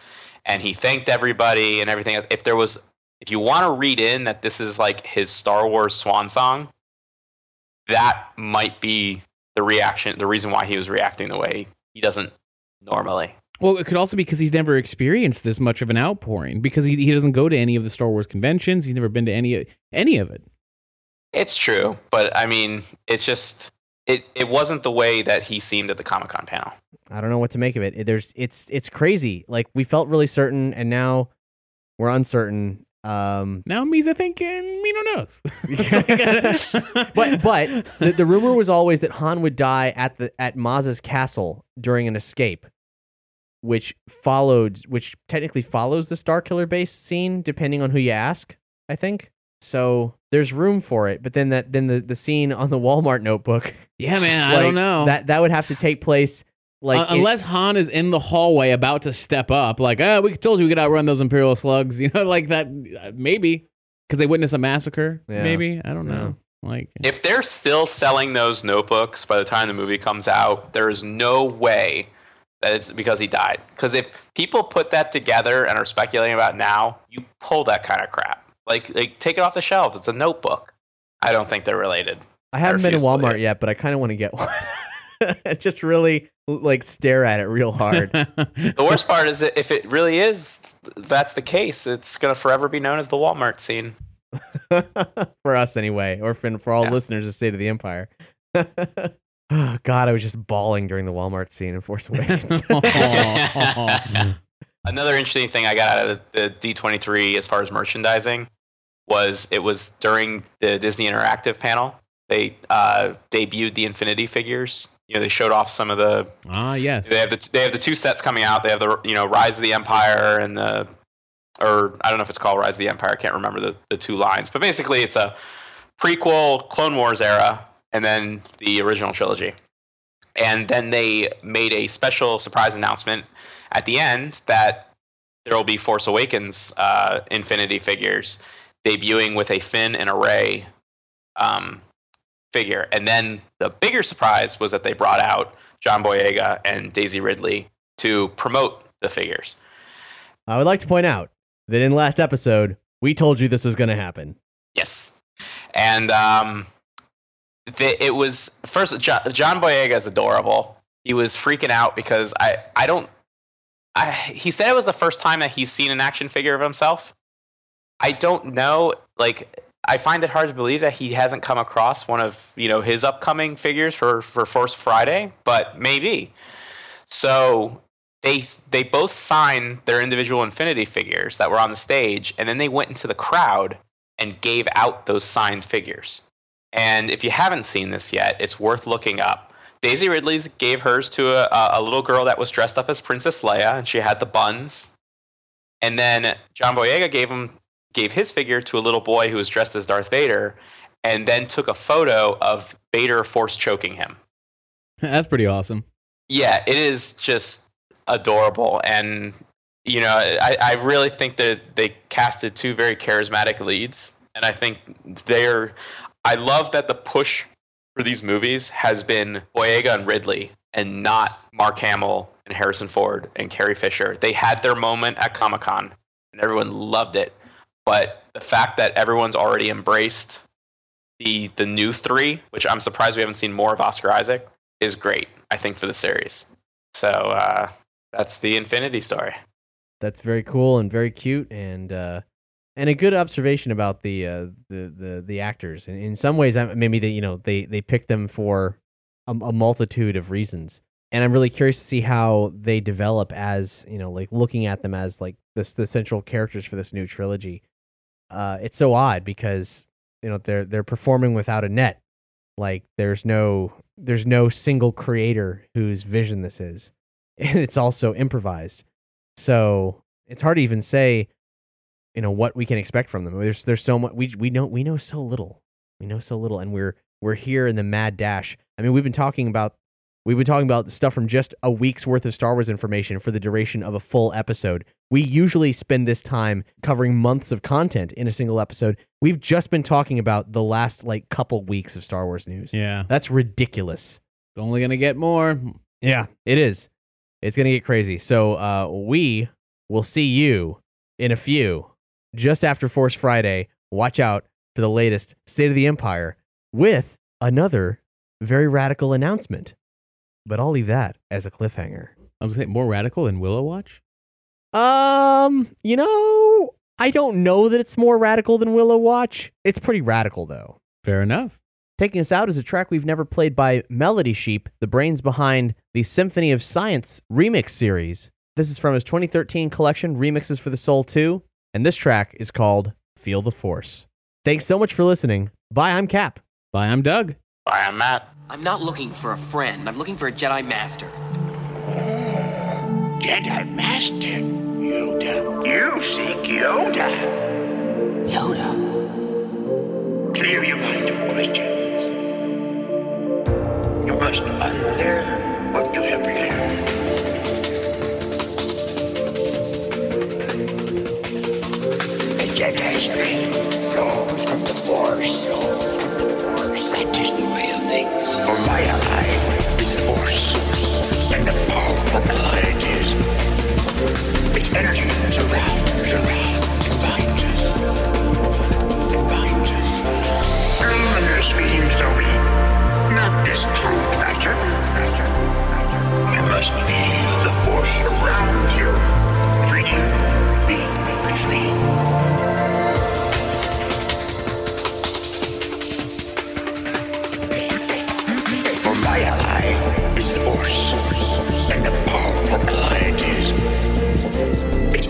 and he thanked everybody and everything. If there was, if you want to read in that this is like his Star Wars swan song, that might be the reaction, the reason why he was reacting the way he doesn't normally. Well, it could also be because he's never experienced this much of an outpouring because he, he doesn't go to any of the Star Wars conventions. He's never been to any any of it. It's true, but I mean, it's just it it wasn't the way that he seemed at the Comic Con panel. I don't know what to make of it. It- There's it's it's crazy. Like we felt really certain, and now we're uncertain. Um, Now Misa thinking, Mino knows. *laughs* *laughs* but but the, the rumor was always that Han would die at the at Maz's castle during an escape. which followed, which technically follows the Starkiller base scene, depending on who you ask. I think so. There's room for it, but then that then the the scene on the Walmart notebook. Yeah, man, I don't know. that that would have to take place like Uh, in- unless Han is in the hallway about to step up, like, oh, we told you we could outrun those Imperial slugs, *laughs* you know, like that. uh, Maybe because they witness a massacre. Yeah. Maybe I don't know. Like, If they're still selling those notebooks by the time the movie comes out, there is no way that it's because he died. Because if people put that together and are speculating about it now, you pull that kind of crap. Like, like take it off the shelf. It's a notebook. I don't think they're related. I haven't been to refuse to Walmart yet, but I kind of want to get *laughs* one. *laughs* Just really like stare at it real hard. *laughs* The worst part is that if it really is, that's the case. It's gonna forever be known as the Walmart scene. for us anyway, or for, for all Yeah. listeners of State of the Empire. oh, God, I was just bawling during the Walmart scene in Force Awakens. Another interesting thing I got out of the D23 as far as merchandising was it was during the Disney Interactive panel. They uh, debuted the Infinity figures. You know, they showed off some of the. ah, yes. They have the they have the two sets coming out. They have the you know Rise of the Empire and the, or I don't know if it's called Rise of the Empire. I can't remember the, the two lines, but basically it's a prequel Clone Wars era and then the original trilogy. And then they made a special surprise announcement at the end that there will be Force Awakens uh, Infinity figures debuting with a Finn and a Rey um, figure. And then the bigger surprise was that they brought out John Boyega and Daisy Ridley to promote the figures. I would like to point out that in last episode, we told you this was going to happen. Yes, and um, the, it was first John, John Boyega is adorable. He was freaking out because I I don't. I, he said it was the first time that he's seen an action figure of himself. I don't know. Like I find it hard to believe that he hasn't come across one of you know his upcoming figures for for Force Friday, but maybe. So they they both signed their individual Infinity figures that were on the stage, and then they went into the crowd and gave out those signed figures. And if you haven't seen this yet, it's worth looking up. Daisy Ridley's gave hers to a, a little girl that was dressed up as Princess Leia, and she had the buns. And then John Boyega gave him gave his figure to a little boy who was dressed as Darth Vader, and then took a photo of Vader force choking him. *laughs* That's pretty awesome. Yeah, it is just adorable, and you know, I, I really think that they casted two very charismatic leads, and I think they're. I love that the push for these movies has been Boyega and Ridley, and not Mark Hamill and Harrison Ford and Carrie Fisher. They had their moment at Comic Con, and everyone loved it. But the fact that everyone's already embraced the the new three, which I'm surprised we haven't seen more of Oscar Isaac, is great. I think for the series. So uh, that's the Infinity story. That's very cool and very cute, and uh, and a good observation about the uh, the, the the actors. And in some ways, maybe they you know they they picked them for a, a multitude of reasons. And I'm really curious to see how they develop as you know, like looking at them as like this the central characters for this new trilogy. Uh, it's so odd because you know they're they're performing without a net. Like there's no there's no single creator whose vision this is, *laughs* and it's also improvised. So it's hard to even say, you know, what we can expect from them. There's there's so much we we know we know so little. We know so little, and we're we're here in the mad dash. I mean, we've been talking about we've been talking about stuff from just a week's worth of Star Wars information for the duration of a full episode. We usually spend this time covering months of content in a single episode. We've just been talking about the last like couple weeks of Star Wars news. Yeah. That's ridiculous. It's only going to get more. Yeah, it is. It's gonna get crazy. So uh, we will see you in a few, just after Force Friday. Watch out for the latest State of the Empire with another very radical announcement. But I'll leave that as a cliffhanger. I was going to say more radical than Willow Watch. Um, you know, I don't know that it's more radical than Willow Watch. It's pretty radical though. Fair enough. Taking us out is a track we've never played by Melodysheep, the brains behind the Symphony of Science remix series. This is from his 2013 collection, Remixes for the Soul 2, and this track is called Feel the Force. Thanks so much for listening. Bye, I'm Cap. Bye, I'm Doug. Bye, I'm Matt. I'm not looking for a friend. I'm looking for a Jedi Master. Jedi Master Yoda. You seek Yoda. Yoda. Clear your mind of questions. You must unlearn what you have learned. Strength flows from the Force. From the Force. That is the way of things. For my ally is the Force. And a powerful ally it is. Its energy surrounds, surrounds, and binds us. And binds us. Luminous beams are we. Not this true master. Master. You must feel the Force around you. Between you, me, between.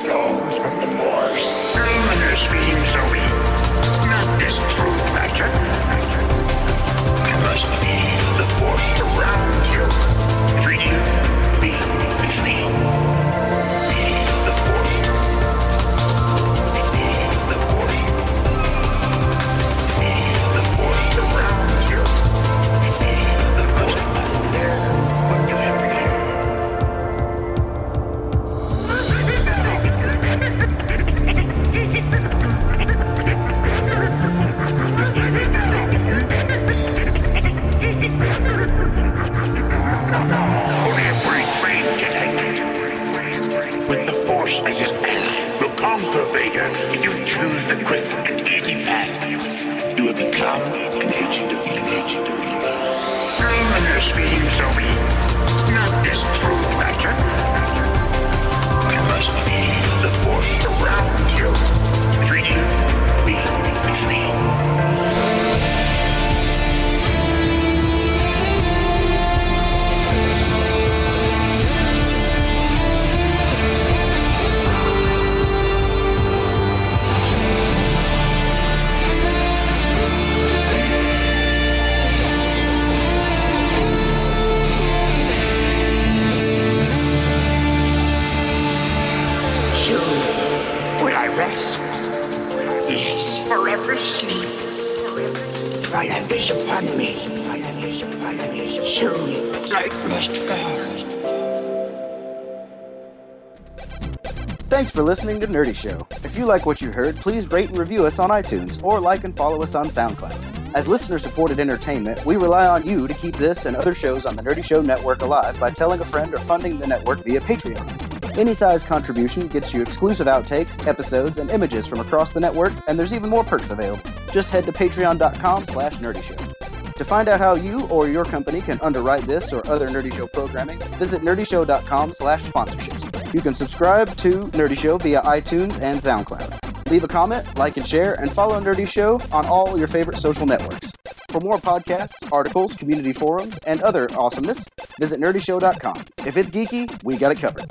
flows from the Force. Luminous beams we. Not this true master. You must feel the Force around you. Between you, me, to Nerdy Show. If you like what you heard, please rate and review us on iTunes or like and follow us on SoundCloud. As listener supported entertainment, we rely on you to keep this and other shows on the Nerdy Show network alive by telling a friend or funding the network via Patreon. Any size contribution gets you exclusive outtakes, episodes, and images from across the network, and there's even more perks available. Just head to patreon.com slash nerdyshow. To find out how you or your company can underwrite this or other Nerdy Show programming, visit nerdyshow.com slash sponsorships. You can subscribe to Nerdy Show via iTunes and SoundCloud. Leave a comment, like and share, and follow Nerdy Show on all your favorite social networks. For more podcasts, articles, community forums, and other awesomeness, visit nerdyshow.com. If it's geeky, we got it covered.